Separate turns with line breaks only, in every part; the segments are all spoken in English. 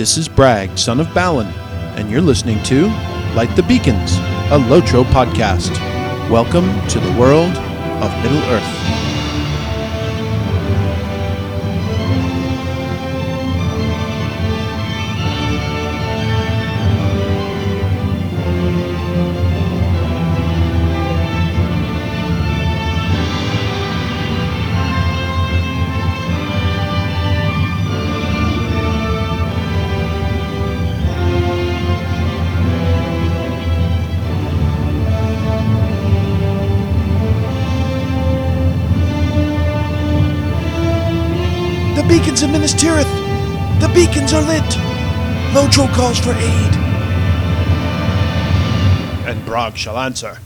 This is Bragg, son of Balin, and you're listening to Light the Beacons, a Lotro podcast. Welcome to the world of Middle Earth.
The beacons are lit! Lotro calls for aid.
And Bragg shall answer.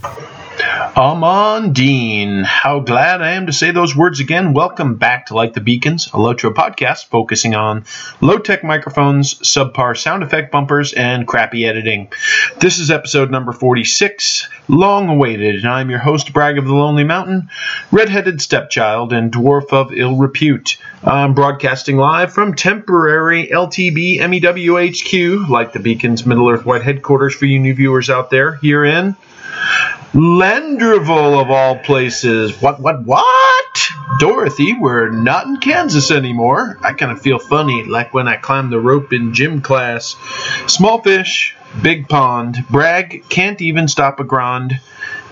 Amandine, how glad I am to say those words again. Welcome back to Light the Beacons, a Lotro podcast focusing on low tech microphones, subpar sound effect bumpers, and crappy editing. This is episode number 46, long awaited, and I'm your host, Bragg of the Lonely Mountain, redheaded stepchild, and dwarf of ill repute. I'm broadcasting live from temporary LTB MEWHQ, Light the Beacons Middle Earth White headquarters for you new viewers out there, here in Landroval of all places. What, what, what? Dorothy, we're not in Kansas anymore. I kind of feel funny, like when I climbed the rope in gym class. Small fish, big pond. Bragg can't even stop a grand.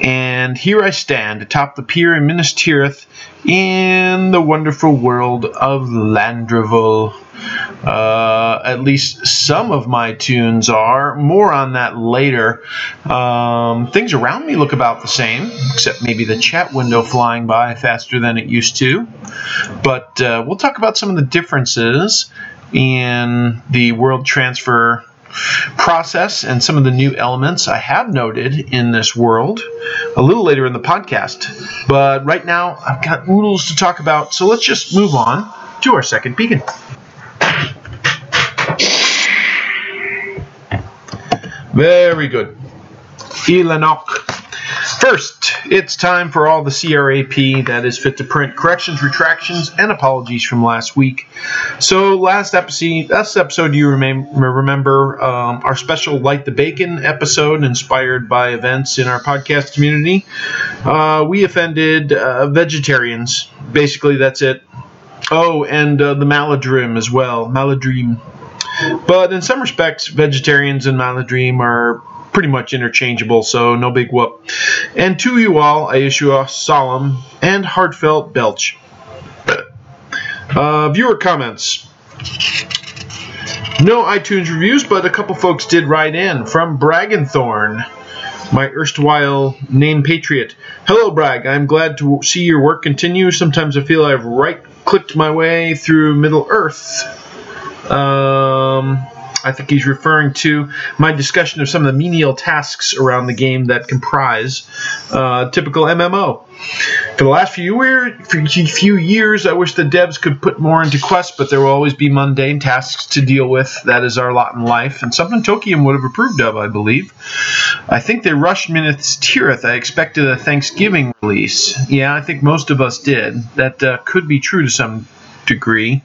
And here I stand atop the pier in Minas Tirith in the wonderful world of Landroval. Uh, at least some of my tunes are. More on that later. Um, things around me look about the same, except maybe the chat window flying by faster than it used to. But uh, we'll talk about some of the differences in the world transfer process and some of the new elements I have noted in this world a little later in the podcast. But right now, I've got oodles to talk about, so let's just move on to our second beacon. Very good. Elanok. First, it's time for all the CRAP that is fit to print corrections, retractions, and apologies from last week. So, last episode, last episode you remember um, our special Light the Bacon episode inspired by events in our podcast community. Uh, we offended uh, vegetarians. Basically, that's it. Oh, and uh, the Maladrim as well. Maladream. But in some respects, vegetarians and Maladream are pretty much interchangeable, so no big whoop. And to you all, I issue a solemn and heartfelt belch. Uh, viewer comments. No iTunes reviews, but a couple folks did write in from Braggenthorn, my erstwhile name patriot. Hello, Bragg. I'm glad to see your work continue. Sometimes I feel I've right clicked my way through Middle Earth. Um, I think he's referring to my discussion of some of the menial tasks around the game that comprise uh, typical MMO. For the last few, few years, I wish the devs could put more into quests, but there will always be mundane tasks to deal with. That is our lot in life, and something Tolkien would have approved of, I believe. I think they rushed Minas Tirith. I expected a Thanksgiving release. Yeah, I think most of us did. That uh, could be true to some degree.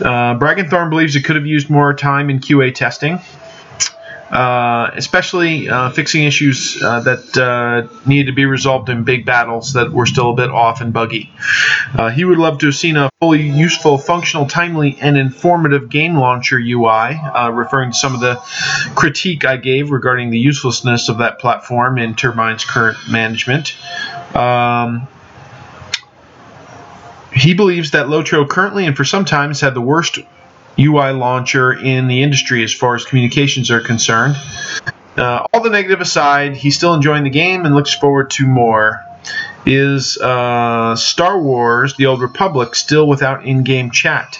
Uh, Braggenthorn believes it could have used more time in QA testing, uh, especially uh, fixing issues uh, that uh, needed to be resolved in big battles that were still a bit off and buggy. Uh, he would love to have seen a fully useful, functional, timely, and informative game launcher UI, uh, referring to some of the critique I gave regarding the uselessness of that platform in Turbine's current management. Um, he believes that Lotro currently and for some time has had the worst UI launcher in the industry as far as communications are concerned. Uh, all the negative aside, he's still enjoying the game and looks forward to more. Is uh, Star Wars The Old Republic still without in game chat?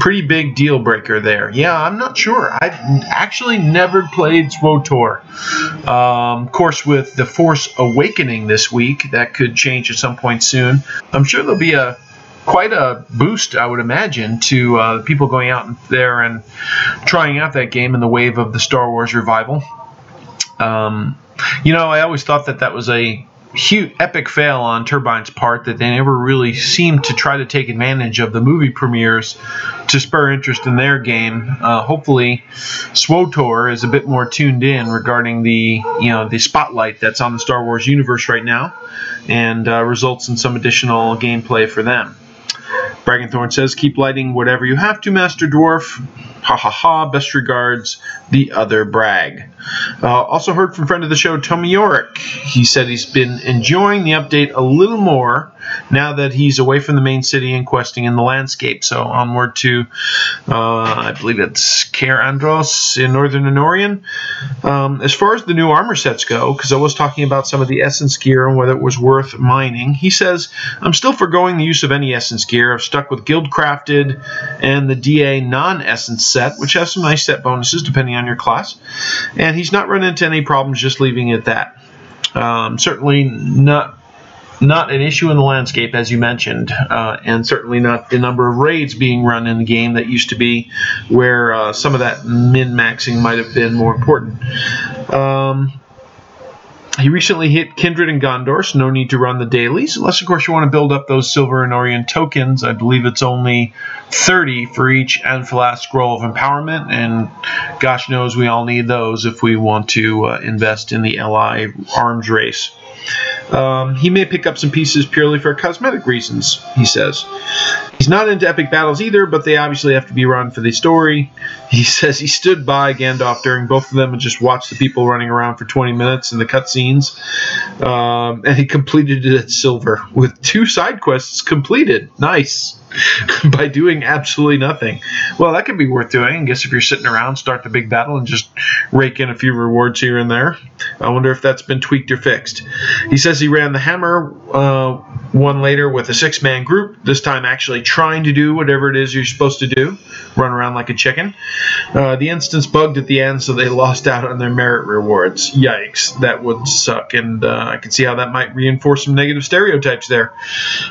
Pretty big deal breaker there. Yeah, I'm not sure. I've actually never played SWTOR. Um, of course, with The Force Awakening this week, that could change at some point soon. I'm sure there'll be a quite a boost, I would imagine, to uh, people going out there and trying out that game in the wave of the Star Wars revival. Um, you know, I always thought that that was a huge epic fail on Turbine's part that they never really seemed to try to take advantage of the movie premieres to spur interest in their game. Uh, hopefully, SWTOR is a bit more tuned in regarding the you know the spotlight that's on the Star Wars universe right now, and uh, results in some additional gameplay for them. Braggenthorn says, "Keep lighting whatever you have to, Master Dwarf." Ha ha ha. Best regards, the other brag. Uh, also heard from friend of the show, Tommy Yorick. He said he's been enjoying the update a little more now that he's away from the main city and questing in the landscape. So onward to, uh, I believe it's Cair Andros in Northern Anorien. Um, as far as the new armor sets go, because I was talking about some of the essence gear and whether it was worth mining, he says, I'm still foregoing the use of any essence gear. I've stuck with guild crafted and the DA non essence set, which has some nice set bonuses depending on your class. And he's not run into any problems just leaving it at that. Um, certainly not not an issue in the landscape, as you mentioned, uh, and certainly not the number of raids being run in the game that used to be, where uh, some of that min maxing might have been more important. Um, he recently hit Kindred and Gondor, so no need to run the dailies, unless, of course, you want to build up those Silver Anorien tokens. I believe it's only 30 for each Anfalas Scroll of Empowerment, and gosh knows we all need those if we want to uh, invest in the LI arms race. Um, he may pick up some pieces purely for cosmetic reasons, he says. He's not into epic battles either, but they obviously have to be run for the story. He says he stood by Gandalf during both of them and just watched the people running around for 20 minutes in the cutscenes. Um, and he completed it at silver with two side quests completed. Nice. by doing absolutely nothing. Well, that could be worth doing. I guess if you're sitting around, start the big battle and just rake in a few rewards here and there. I wonder if that's been tweaked or fixed. He says he ran the hammer uh, one later with a six man group, this time actually trying to do whatever it is you're supposed to do run around like a chicken. Uh, the instance bugged at the end, so they lost out on their merit rewards. Yikes, that would suck, and uh, I can see how that might reinforce some negative stereotypes there.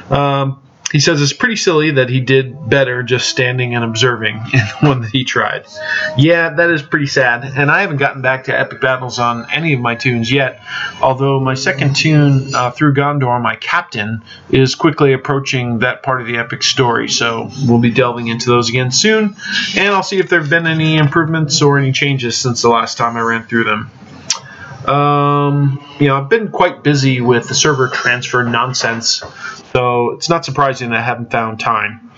Um, he says it's pretty silly that he did better just standing and observing in the one that he tried. Yeah, that is pretty sad. And I haven't gotten back to epic battles on any of my tunes yet. Although my second tune uh, through Gondor, my captain, is quickly approaching that part of the epic story. So we'll be delving into those again soon. And I'll see if there have been any improvements or any changes since the last time I ran through them. Um, you know, I've been quite busy with the server transfer nonsense, so it's not surprising that I haven't found time.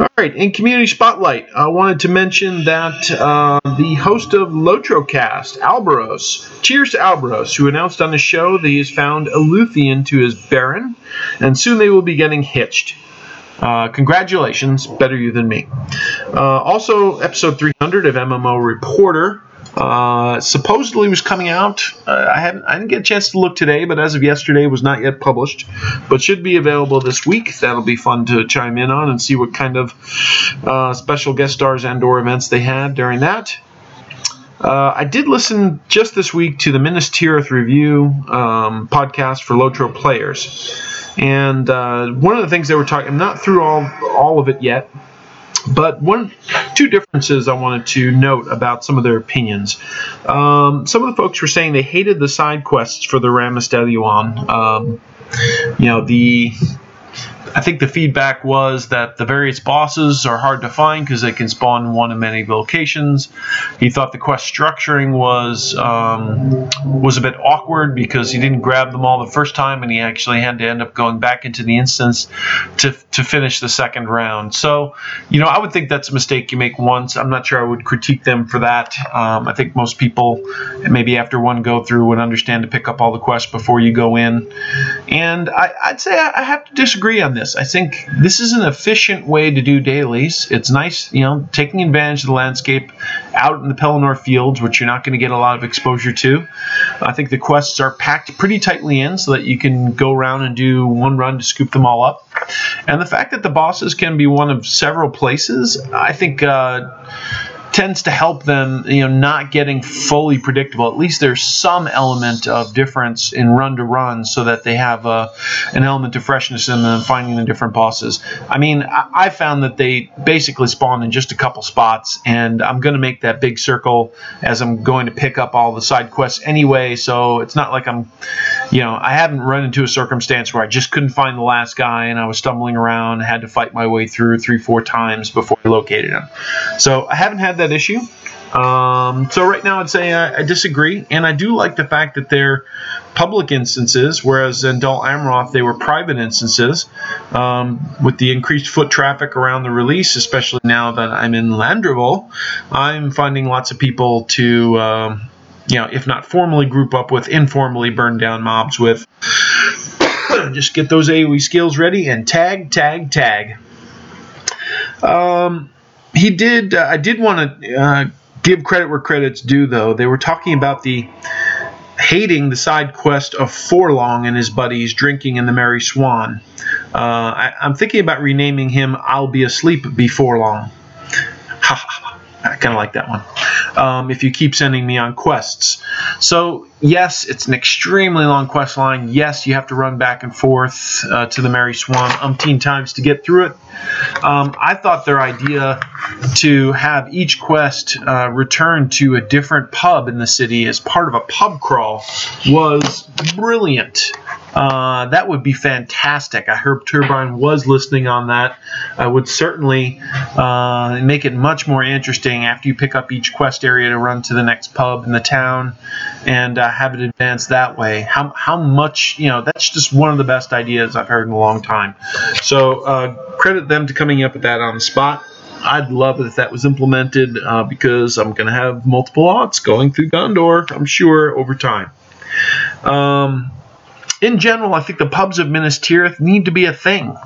All right, in Community Spotlight, I wanted to mention that uh, the host of Lotrocast, Albaros, cheers to Albaros, who announced on the show that he has found a Luthien to his Beren, and soon they will be getting hitched. Uh, congratulations, better you than me. Uh, also, episode 300 of MMO Reporter uh, supposedly was coming out. Uh, I hadn't, I didn't get a chance to look today, but as of yesterday, was not yet published, but should be available this week. That'll be fun to chime in on and see what kind of uh, special guest stars and/or events they had during that. Uh, I did listen just this week to the Minas Tirith review um, podcast for Lotro players, and uh, one of the things they were talking. I'm not through all all of it yet, but one, two differences I wanted to note about some of their opinions. Um, some of the folks were saying they hated the side quests for the Rammas Um, you know, the I think the feedback was that the various bosses are hard to find because they can spawn in one of many locations. He thought the quest structuring was um, was a bit awkward because he didn't grab them all the first time, and he actually had to end up going back into the instance to to finish the second round. So, you know, I would think that's a mistake you make once. I'm not sure I would critique them for that. Um, I think most people, maybe after one go through, would understand to pick up all the quests before you go in. And I, would say I have to disagree on this. I think this is an efficient way to do dailies. It's nice, you know, taking advantage of the landscape out in the Pelennor fields, which you're not going to get a lot of exposure to. I think the quests are packed pretty tightly in so that you can go around and do one run to scoop them all up. And the fact that the bosses can be one of several places, I think. Uh, tends to help them, you know, not getting fully predictable. At least there's some element of difference in run to run, so that they have uh, an element of freshness in them finding the different bosses. I mean, I, I found that they basically spawn in just a couple spots, and I'm going to make that big circle as I'm going to pick up all the side quests anyway. So it's not like I'm, you know, I haven't run into a circumstance where I just couldn't find the last guy and I was stumbling around, had to fight my way through three, four times before I located him. So I haven't had that issue. Um, so right now, I'd say I, I, disagree, and I do like the fact that they're public instances, whereas in Dol Amroth they were private instances. Um, with the increased foot traffic around the release, especially now that I'm in Landroval, I'm finding lots of people to, um, you know, if not formally group up with, informally burn down mobs with. Just get those AoE skills ready and tag, tag, tag. Um, he did. Uh, I did want to uh, give credit where credit's due, though. They were talking about the hating the side quest of Forlong and his buddies drinking in the Merry Swan. Uh, I, am thinking about renaming him "I'll Be Asleep Before Long." I kind of like that one. Um, if you keep sending me on quests, so yes, it's an extremely long quest line. Yes, you have to run back and forth uh, to the Merry Swan umpteen times to get through it. Um, I thought their idea to have each quest uh, return to a different pub in the city as part of a pub crawl was brilliant. Uh, that would be fantastic. I heard Turbine was listening on that. I would certainly uh, make it much more interesting after you pick up each quest area to run to the next pub in the town and uh, have it advance that way. How, how much, you know, that's just one of the best ideas I've heard in a long time. So uh, credit them to coming up with that on the spot. I'd love it if that was implemented uh, because I'm going to have multiple odds going through Gondor, I'm sure, over time. Um, in general, I think the pubs of Minas Tirith need to be a thing.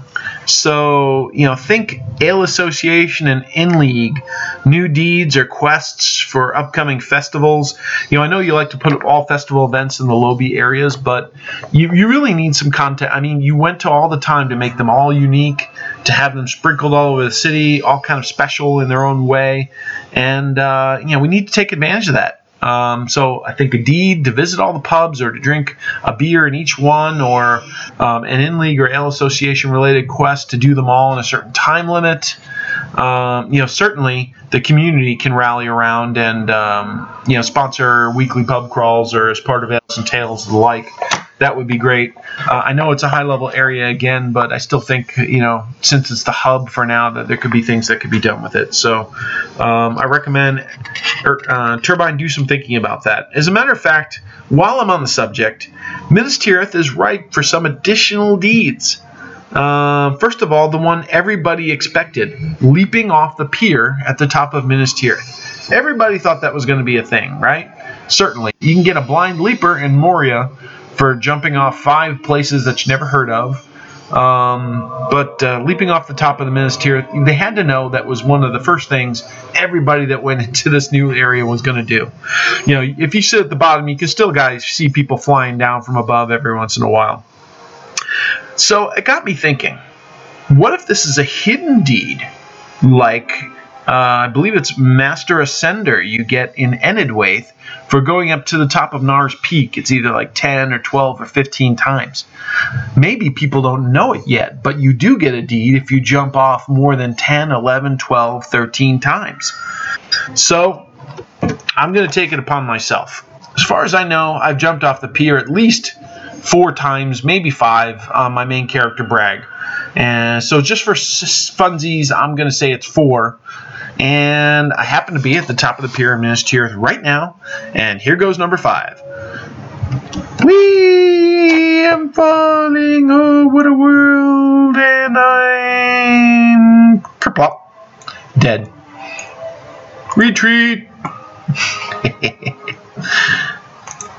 So, you know, think Ale Association and Inn League, new deeds or quests for upcoming festivals. You know, I know you like to put all festival events in the lobby areas, but you, you really need some content. I mean, you went to all the time to make them all unique, to have them sprinkled all over the city, all kind of special in their own way. And, uh, you know, we need to take advantage of that. Um, so I think a deed to visit all the pubs or to drink a beer in each one, or um, an Inn League or ale association related quest to do them all in a certain time limit. Um, you know, certainly the community can rally around and um, you know sponsor weekly pub crawls or as part of Ales and Tales and the like that would be great. Uh, I know it's a high level area again, but I still think you know since it's the hub for now that there could be things that could be done with it. So um, I recommend er, uh, Turbine do some thinking about that. As a matter of fact, while I'm on the subject, Minas Tirith is ripe for some additional deeds. Uh, first of all, the one everybody expected, leaping off the pier at the top of Minas Tirith. Everybody thought that was going to be a thing, right? Certainly. You can get a blind leaper in Moria for jumping off five places that you never heard of. Um, but uh, leaping off the top of the Minas Tirith, they had to know that was one of the first things everybody that went into this new area was going to do. You know, if you sit at the bottom, you can still guys see people flying down from above every once in a while. So it got me thinking: what if this is a hidden deed, like uh, I believe it's Master Ascender you get in Enedwaith for going up to the top of Nar's Peak. It's either like 10 or 12 or 15 times. Maybe people don't know it yet, but you do get a deed if you jump off more than 10, 11, 12, 13 times. So I'm going to take it upon myself. As far as I know, I've jumped off the pier at least four times, maybe five, on my main character, Bragg. And so just for funsies, I'm going to say it's four. And I happen to be at the top of the pyramid tier right now. And here goes number five. We am falling, oh, what a world, and I'm kerplop, dead. Retreat.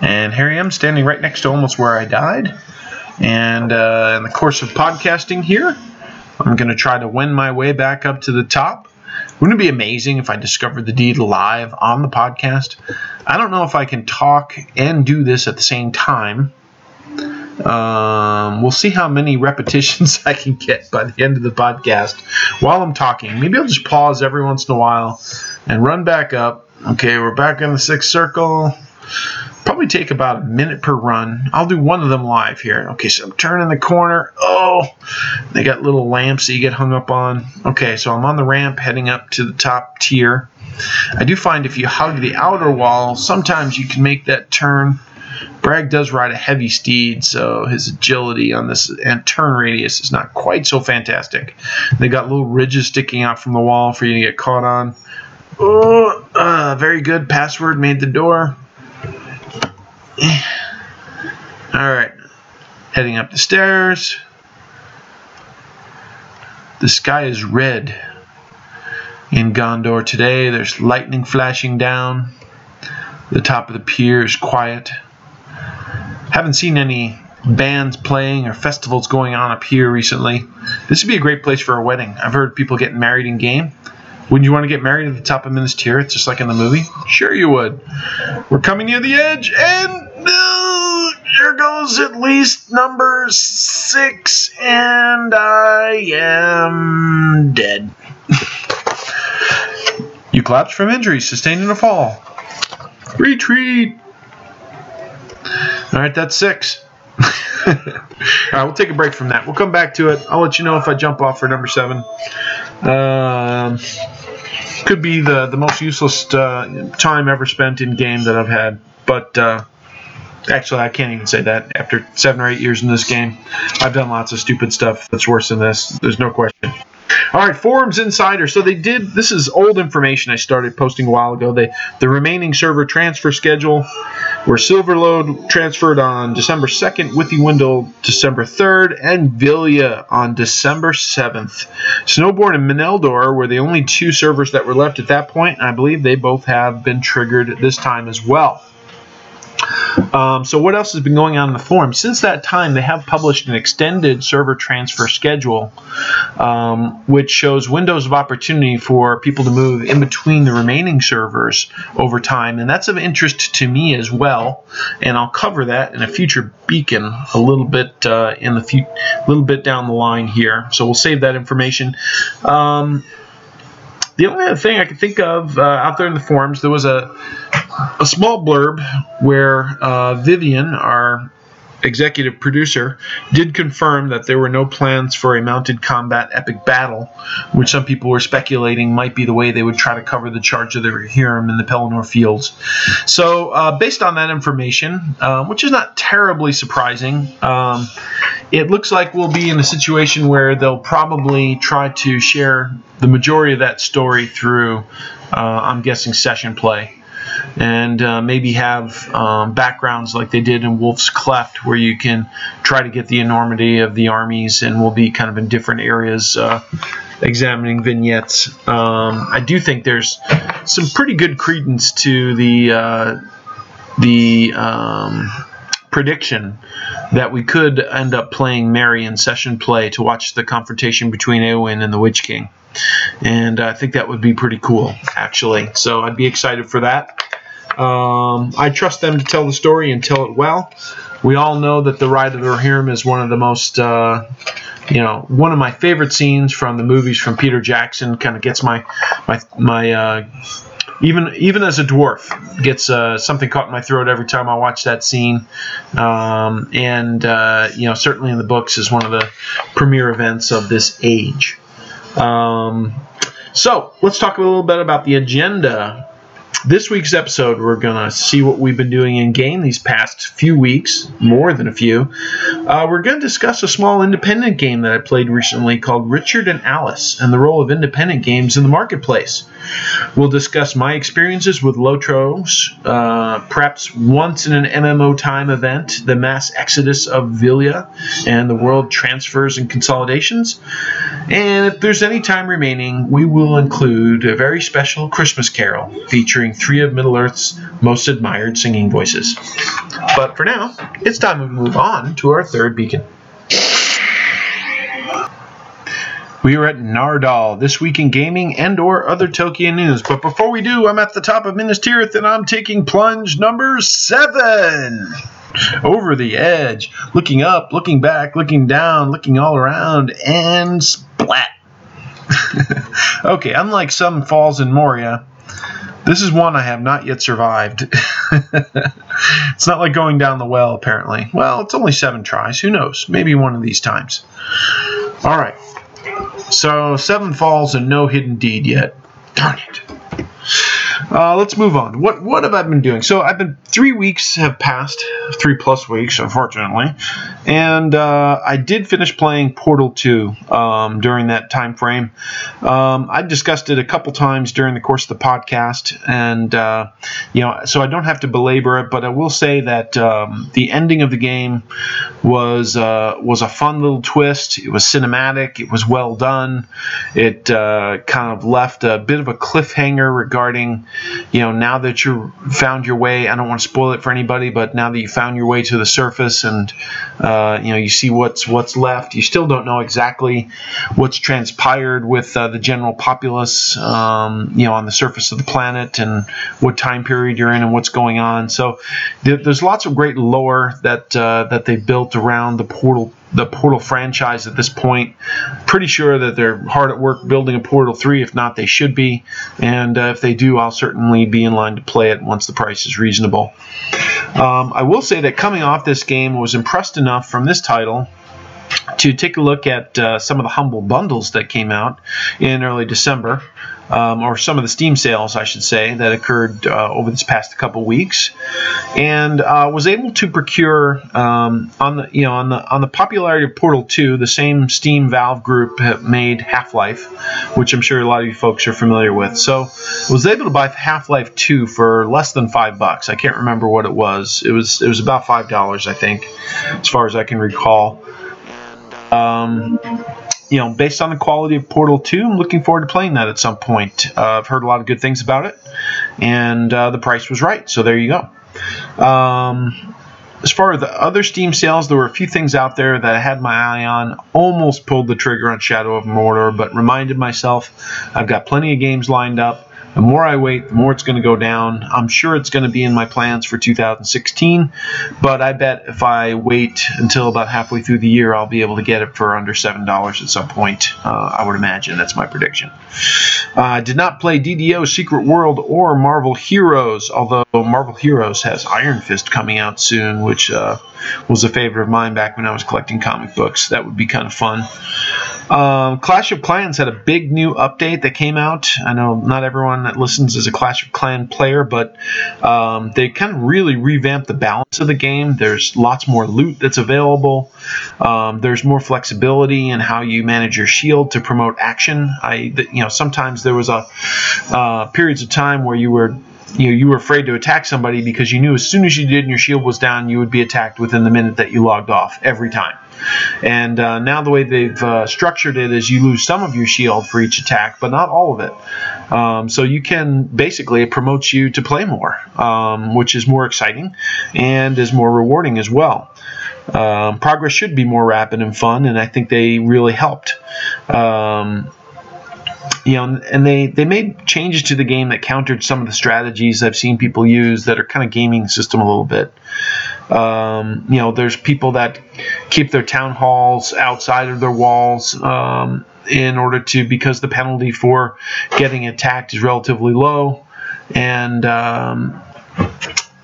and here I am standing right next to almost where I died. And uh, in the course of podcasting here, I'm going to try to win my way back up to the top. Wouldn't it be amazing if I discovered the deed live on the podcast? I don't know if I can talk and do this at the same time. Um, we'll see how many repetitions I can get by the end of the podcast while I'm talking. Maybe I'll just pause every once in a while and run back up. Okay, we're back in the sixth circle. Probably take about a minute per run. I'll do one of them live here. Okay, so I'm turning the corner. Oh, they got little lamps that you get hung up on. Okay, so I'm on the ramp heading up to the top tier. I do find if you hug the outer wall, sometimes you can make that turn. Bragg does ride a heavy steed, so his agility on this and turn radius is not quite so fantastic. They got little ridges sticking out from the wall for you to get caught on. Oh, uh, very good. Password made the door. All right, heading up the stairs. The sky is red in Gondor today. There's lightning flashing down. The top of the pier is quiet. Haven't seen any bands playing or festivals going on up here recently. This would be a great place for a wedding. I've heard people getting married in game. Wouldn't you want to get married at the top of Minas Tirith, just like in the movie? Sure, you would. We're coming near the edge, and uh, here goes at least number six, and I am dead. you collapsed from injuries sustained in a fall. Retreat. All right, that's six. All right, we'll take a break from that. We'll come back to it. I'll let you know if I jump off for number seven. Um, could be the the most useless uh, time ever spent in game that I've had, but uh, actually I can't even say that. After seven or eight years in this game, I've done lots of stupid stuff that's worse than this. There's no question. All right, Forums Insider. So they did. This is old information I started posting a while ago. They the remaining server transfer schedule, where Silverlode transferred on December 2nd, Withywindle December 3rd, and Vilya on December 7th. Snowbourn and Meneldor were the only two servers that were left at that point. I believe they both have been triggered this time as well. Um, so what else has been going on in the forum? Since that time, they have published an extended server transfer schedule, um, which shows windows of opportunity for people to move in between the remaining servers over time, and that's of interest to me as well. And I'll cover that in a future beacon a little bit uh, in the few, little bit down the line here. So we'll save that information. Um, the only other thing I can think of uh, out there in the forums, there was a a small blurb where uh, Vivian, our executive producer, did confirm that there were no plans for a mounted combat epic battle, which some people were speculating might be the way they would try to cover the charge of the Rohirrim in the Pelennor fields. So, uh, based on that information, uh, which is not terribly surprising, um, it looks like we'll be in a situation where they'll probably try to share the majority of that story through, uh, I'm guessing, session play and uh, maybe have um, backgrounds like they did in Wolf's Cleft, where you can try to get the enormity of the armies, and we'll be kind of in different areas uh, examining vignettes. Um, I do think there's some pretty good credence to the uh, the um, prediction that we could end up playing Merry in session play to watch the confrontation between Eowyn and the Witch King. And I think that would be pretty cool, actually. So I'd be excited for that. Um, I trust them to tell the story and tell it well. We all know that the Ride of the Rohirrim is one of the most, uh, you know, one of my favorite scenes from the movies from Peter Jackson. Kind of gets my my my uh, even even as a dwarf gets uh, something caught in my throat every time I watch that scene. Um, and uh, you know, certainly in the books is one of the premier events of this age. Um, so let's talk a little bit about the agenda this week's episode, we're going to see what we've been doing in game these past few weeks, more than a few. Uh, we're going to discuss a small independent game that I played recently called Richard and Alice and the role of independent games in the marketplace. We'll discuss my experiences with Lotros, uh, perhaps once in an MMO time event, the mass exodus of Vilya, and the world transfers and consolidations. And if there's any time remaining, we will include a very special Christmas carol featuring three of Middle Earth's most admired singing voices. But for now, it's time to move on to our third beacon. We are at Nardal this week in gaming and or other Tolkien news. But before we do, I'm at the top of Minas Tirith and I'm taking plunge number seven. over the edge, looking up, looking back, looking down, looking all around, and splat. okay, unlike some falls in Moria, this is one I have not yet survived. it's not like going down the well, apparently. Well, it's only seven tries. Who knows? Maybe one of these times. All right. So, seven falls and no hidden deed yet. Darn it. Uh, let's move on. What what have I been doing? So I've been three weeks have passed, three plus weeks, unfortunately, and uh, I did finish playing Portal 2 um, during that time frame. Um, I discussed it a couple times during the course of the podcast, and uh, you know, so I don't have to belabor it, but I will say that um, the ending of the game was uh, was a fun little twist. It was cinematic. It was well done. It uh, kind of left a bit of a cliffhanger regarding you know, now that you've found your way, I don't want to spoil it for anybody, but now that you found your way to the surface and uh, you know you see what's what's left, you still don't know exactly what's transpired with uh, the general populace, um, you know, on the surface of the planet and what time period you're in and what's going on. So th- there's lots of great lore that uh, that they built around the portal the Portal franchise at this point. Pretty sure that they're hard at work building a Portal 3. If not, they should be. And uh, if they do, I'll certainly be in line to play it once the price is reasonable. Um, I will say that coming off this game, was impressed enough from this title to take a look at uh, some of the humble bundles that came out in early December um, or some of the Steam sales, I should say, that occurred uh, over this past couple weeks, and uh, was able to procure um, on the you know on the on the popularity of Portal 2, the same Steam Valve group made Half Life, which I'm sure a lot of you folks are familiar with. So I was able to buy Half Life 2 for less than five bucks. I can't remember what it was. It was it was about five dollars, I think, as far as I can recall. Um, you know, based on the quality of Portal 2, I'm looking forward to playing that at some point. Uh, I've heard a lot of good things about it, and uh, the price was right. So there you go. Um, as far as the other Steam sales, there were a few things out there that I had my eye on. Almost pulled the trigger on Shadow of Mordor, but reminded myself I've got plenty of games lined up. The more I wait, the more it's going to go down. I'm sure it's going to be in my plans for 2016, but I bet if I wait until about halfway through the year, I'll be able to get it for under $7 at some point. Uh, I would imagine. That's my prediction. I uh, did not play DDO Secret World or Marvel Heroes, although Marvel Heroes has Iron Fist coming out soon, which uh, was a favorite of mine back when I was collecting comic books. That would be kind of fun. Um, Clash of Clans had a big new update that came out. I know not everyone that listens is a Clash of Clan player, but um, they kind of really revamped the balance of the game. There's lots more loot that's available. Um, there's more flexibility in how you manage your shield to promote action. I, you know, sometimes there was a uh, periods of time where you were you know you were afraid to attack somebody because you knew as soon as you did and your shield was down you would be attacked within the minute that you logged off every time. And uh, now the way they've uh, structured it is you lose some of your shield for each attack but not all of it. Um, so you can basically it promotes you to play more um, which is more exciting and is more rewarding as well. Um, progress should be more rapid and fun and i think they really helped. Um, you know, and they they made changes to the game that countered some of the strategies I've seen people use that are kind of gaming the system a little bit. Um, you know, there's people that keep their town halls outside of their walls um, in order to because the penalty for getting attacked is relatively low, and um,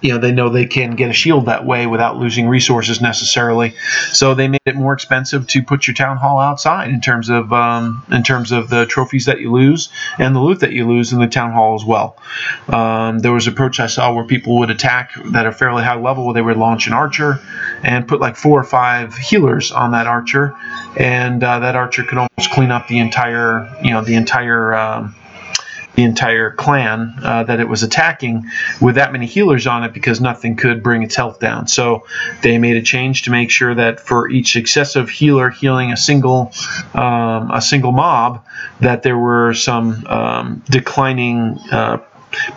you know they know they can get a shield that way without losing resources necessarily. So they made it more expensive to put your town hall outside in terms of um, in terms of the trophies that you lose and the loot that you lose in the town hall as well. Um, there was an approach I saw where people would attack that are fairly high level, where they would launch an archer and put like four or five healers on that archer, and uh, that archer could almost clean up the entire you know the entire um, the entire clan uh, that it was attacking with that many healers on it because nothing could bring its health down. So they made a change to make sure that for each successive healer healing a single um, a single mob, that there were some um, declining uh,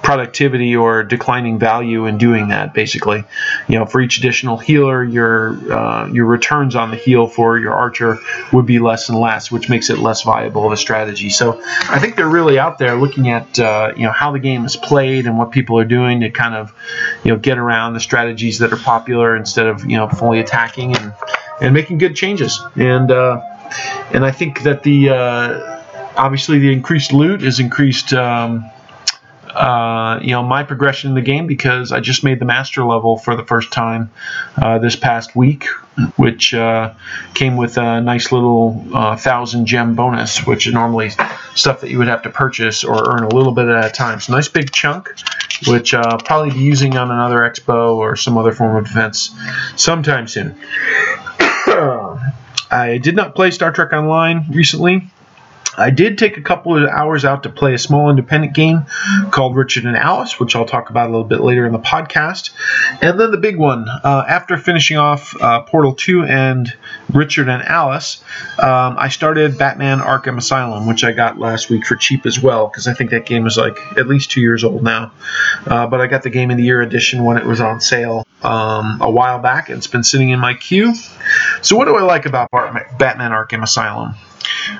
productivity or declining value in doing that. Basically, you know, for each additional healer, your uh, your returns on the heal for your archer would be less and less, which makes it less viable of a strategy. So I think they're really out there looking at uh, you know how the game is played and what people are doing to kind of you know get around the strategies that are popular instead of you know fully attacking and and making good changes. And uh, and I think that the uh, obviously the increased loot has increased. Um, uh, you know my progression in the game because I just made the master level for the first time uh, this past week, which uh, came with a nice little uh, thousand gem bonus, which is normally stuff that you would have to purchase or earn a little bit at a time. So nice big chunk, which I'll probably be using on another X-bow or some other form of defense sometime soon. I did not play Star Trek Online recently. I did take a couple of hours out to play a small independent game called Richard and Alice, which I'll talk about a little bit later in the podcast. And then the big one, uh, after finishing off uh, Portal 2 and Richard and Alice, um, I started Batman Arkham Asylum, which I got last week for cheap as well, because I think that game is like at least two years old now. Uh, but I got the Game of the Year edition when it was on sale um, a while back, and it's been sitting in my queue. So, what do I like about Batman Arkham Asylum?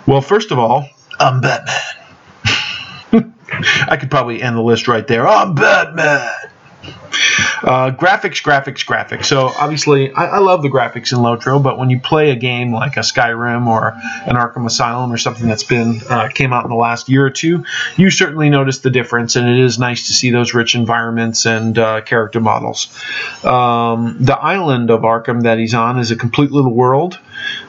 Well, first of all, I'm Batman. I could probably end the list right there. I'm Batman. Uh, graphics, graphics, graphics. So obviously, I, I, love the graphics in Lotro, but when you play a game like a Skyrim or an Arkham Asylum or something that's been uh, came out in the last year or two, you certainly notice the difference, and it is nice to see those rich environments and uh, character models. Um, the island of Arkham that he's on is a complete little world.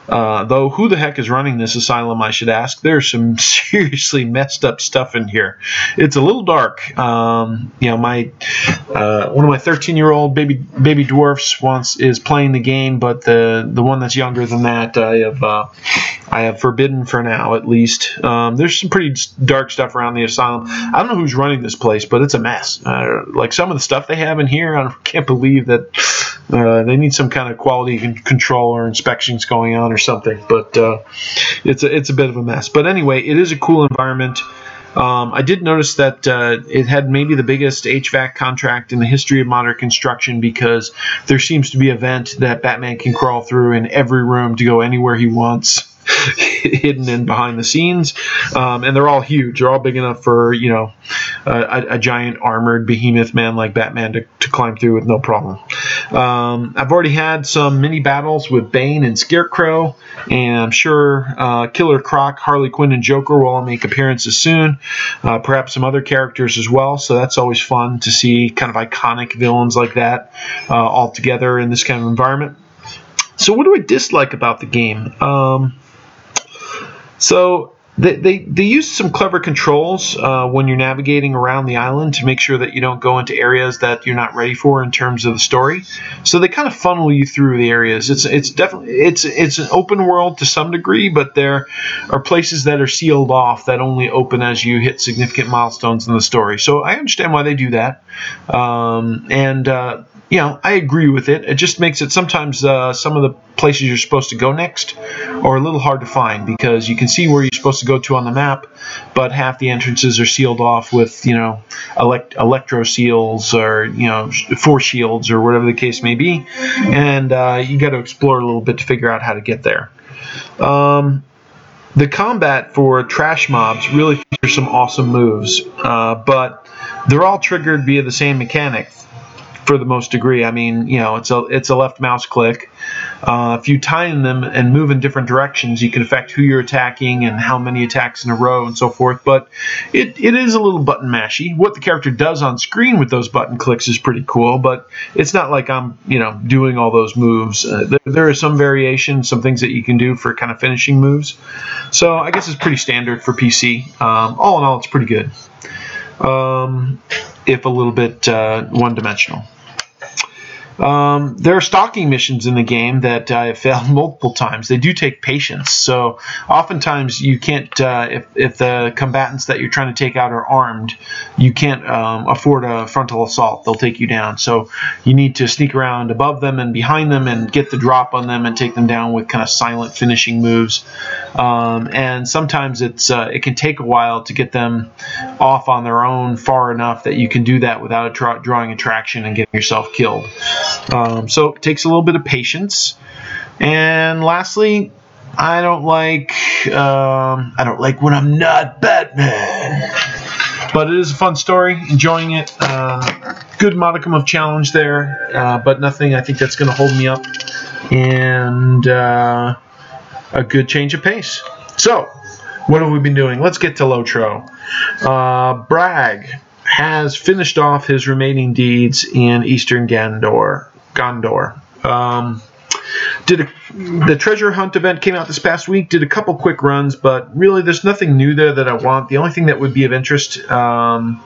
Uh, though, who the heck is running this asylum, I should ask? There's some seriously messed up stuff in here. It's a little dark. Um, you know, my uh, one of my 13 year old baby baby dwarfs wants is playing the game, but the the one that's younger than that, I have uh, I have forbidden for now at least. Um, there's some pretty dark stuff around the asylum. I don't know who's running this place, but it's a mess. Uh, like some of the stuff they have in here, I can't believe that uh, they need some kind of quality control or inspections going on or something. But uh, it's a, it's a bit of a mess. But anyway, it is a cool environment. Um, I did notice that uh, it had maybe the biggest HVAC contract in the history of modern construction because there seems to be a vent that Batman can crawl through in every room to go anywhere he wants. hidden in behind the scenes, um, and they're all huge. They're all big enough for you know a, a giant armored behemoth man like Batman to, to climb through with no problem. Um, I've already had some mini battles with Bane and Scarecrow, and I'm sure uh, Killer Croc, Harley Quinn, and Joker will all make appearances soon. Uh, perhaps some other characters as well. So that's always fun to see kind of iconic villains like that uh, all together in this kind of environment. So, what do I dislike about the game? Um, so they, they, they use some clever controls uh, when you're navigating around the island to make sure that you don't go into areas that you're not ready for in terms of the story. So they kind of funnel you through the areas. It's it's definitely it's it's an open world to some degree, but there are places that are sealed off that only open as you hit significant milestones in the story. So I understand why they do that, um, and. Uh, you know, I agree with it. It just makes it sometimes uh, some of the places you're supposed to go next are a little hard to find because you can see where you're supposed to go to on the map, but half the entrances are sealed off with you know elect- electro seals or you know force shields or whatever the case may be, and uh, you got to explore a little bit to figure out how to get there. Um, the combat for trash mobs really features some awesome moves, uh, but they're all triggered via the same mechanic for the most degree. I mean, you know, it's a it's a left mouse click. Uh, if you time them and move in different directions, you can affect who you're attacking and how many attacks in a row and so forth. But it, it is a little button mashy. What the character does on screen with those button clicks is pretty cool, but it's not like I'm you know doing all those moves. Uh, there, there is some variation, some things that you can do for kind of finishing moves. So I guess it's pretty standard for PC. Um, all in all, it's pretty good. Um, if a little bit uh, one dimensional. Um, there are stalking missions in the game that I have failed multiple times. They do take patience, so oftentimes you can't. Uh, if if the combatants that you're trying to take out are armed, you can't um, afford a frontal assault. They'll take you down. So you need to sneak around above them and behind them and get the drop on them and take them down with kind of silent finishing moves. Um, and sometimes it's uh, it can take a while to get them off on their own far enough that you can do that without tra- drawing attraction and getting yourself killed. Um, so it takes a little bit of patience. And lastly, I don't like um, I don't like when I'm not Batman. But it is a fun story, enjoying it. Uh, good modicum of challenge there, uh, but nothing I think that's going to hold me up, and uh, a good change of pace. So, what have we been doing? Let's get to Lotro. Uh, Bragg has finished off his remaining deeds in Eastern Gandor. Gondor. Um, did a, the treasure hunt event came out this past week. Did a couple quick runs, but really, there's nothing new there that I want. The only thing that would be of interest um,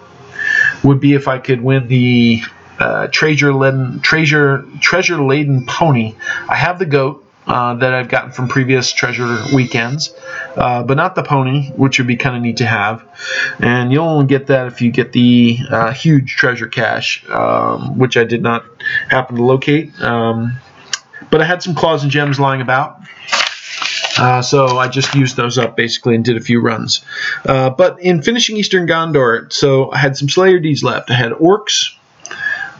would be if I could win the uh, treasure laden treasure treasure laden pony. I have the goat. Uh, that I've gotten from previous treasure weekends, uh, but not the pony, which would be kind of neat to have. And you'll only get that if you get the uh, huge treasure cache, um, which I did not happen to locate. Um, but I had some claws and gems lying about. Uh, so I just used those up basically and did a few runs. Uh, but in finishing Eastern Gondor, so I had some Slayer Deeds left. I had Orcs,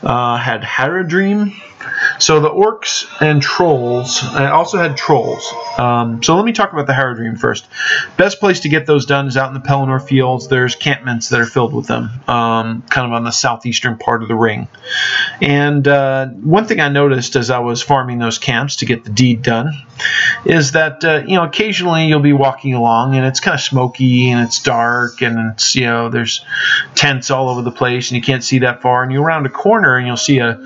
uh, had Haradrim. So the orcs and trolls. I also had trolls. Um, so let me talk about the Haradrim first. Best place to get those done is out in the Pelennor fields. There's campments that are filled with them, um, kind of on the southeastern part of the ring. And uh, one thing I noticed as I was farming those camps to get the deed done is that uh, you know occasionally you'll be walking along and it's kind of smoky and it's dark and it's you know there's tents all over the place and you can't see that far and you round a corner and you'll see a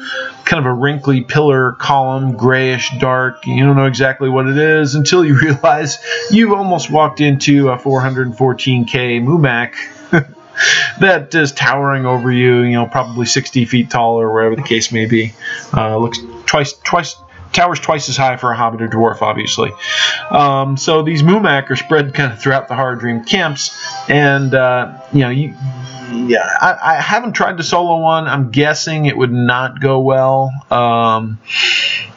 kind of a wrinkly pillar column, grayish dark. You don't know exactly what it is until you realize you've almost walked into a 414k Mumak that is towering over you. You know, probably 60 feet tall or wherever the case may be. Uh, looks twice twice towers twice as high for a hobbit or dwarf, obviously. Um, so these Mumak are spread kind of throughout the Haradrim camps, and uh, you know you yeah, I, I, haven't tried the solo one. I'm guessing it would not go well. Um,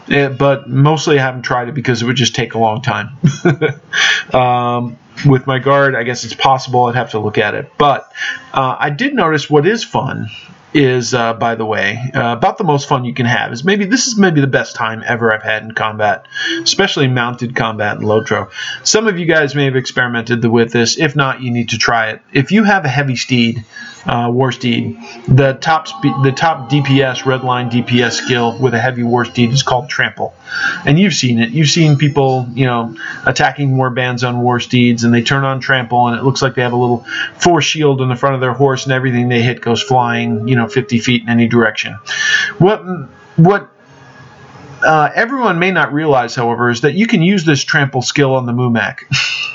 it, but mostly I haven't tried it because it would just take a long time. um, with my guard, I guess it's possible. I'd have to look at it. But uh, I did notice what is fun is, uh, by the way, uh, about the most fun you can have. Is maybe this is maybe the best time ever I've had in combat, especially mounted combat in Lotro. Some of you guys may have experimented with this. If not, you need to try it. If you have a heavy steed, uh, war steed, the top spe- the top DPS red line DPS skill with a heavy war steed is called trample, and you've seen it. You've seen people, you know, attacking war bands on war steeds, and they turn on trample, and it looks like they have a little force shield in the front of their horse, and everything they hit goes flying, you know, 50 feet in any direction. What what uh, everyone may not realize, however, is that you can use this trample skill on the Mumak.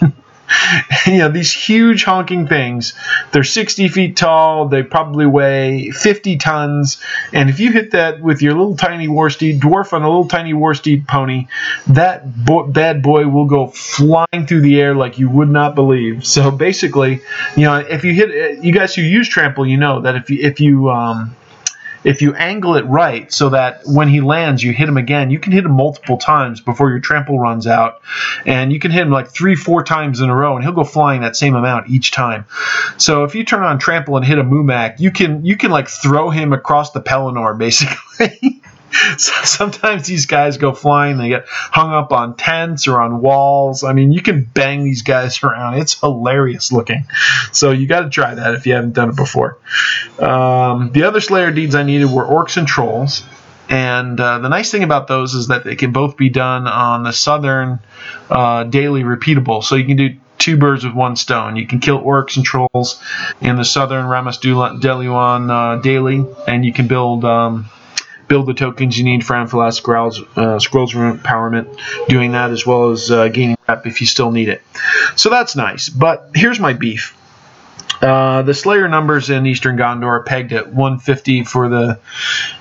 you know, these huge honking things, they're 60 feet tall, they probably weigh 50 tons, and if you hit that with your little tiny warsteed dwarf on a little tiny warsteed pony, that bo- bad boy will go flying through the air like you would not believe. So basically, you know, if you hit, you guys who use trample, you know that if you, if you, um, if you angle it right so that when he lands you hit him again you can hit him multiple times before your trample runs out. And you can hit him like three four times in a row and he'll go flying that same amount each time. So if you turn on trample and hit a mumak you can you can like throw him across the pelennor basically sometimes these guys go flying, they get hung up on tents or on walls. I mean, you can bang these guys around. It's hilarious looking. So you got to try that if you haven't done it before. Um, the other Slayer deeds I needed were orcs and trolls. And uh, the nice thing about those is that they can both be done on the southern uh, daily repeatable. So you can do two birds with one stone. You can kill orcs and trolls in the southern Rammas Deluan uh, daily, and you can build. Um, build the tokens you need for Anfalas Scrolls, uh, Scrolls of Empowerment, doing that as well as uh, gaining rep if you still need it. So that's nice. But here's my beef. Uh, the Slayer numbers in Eastern Gondor are pegged at 150 for the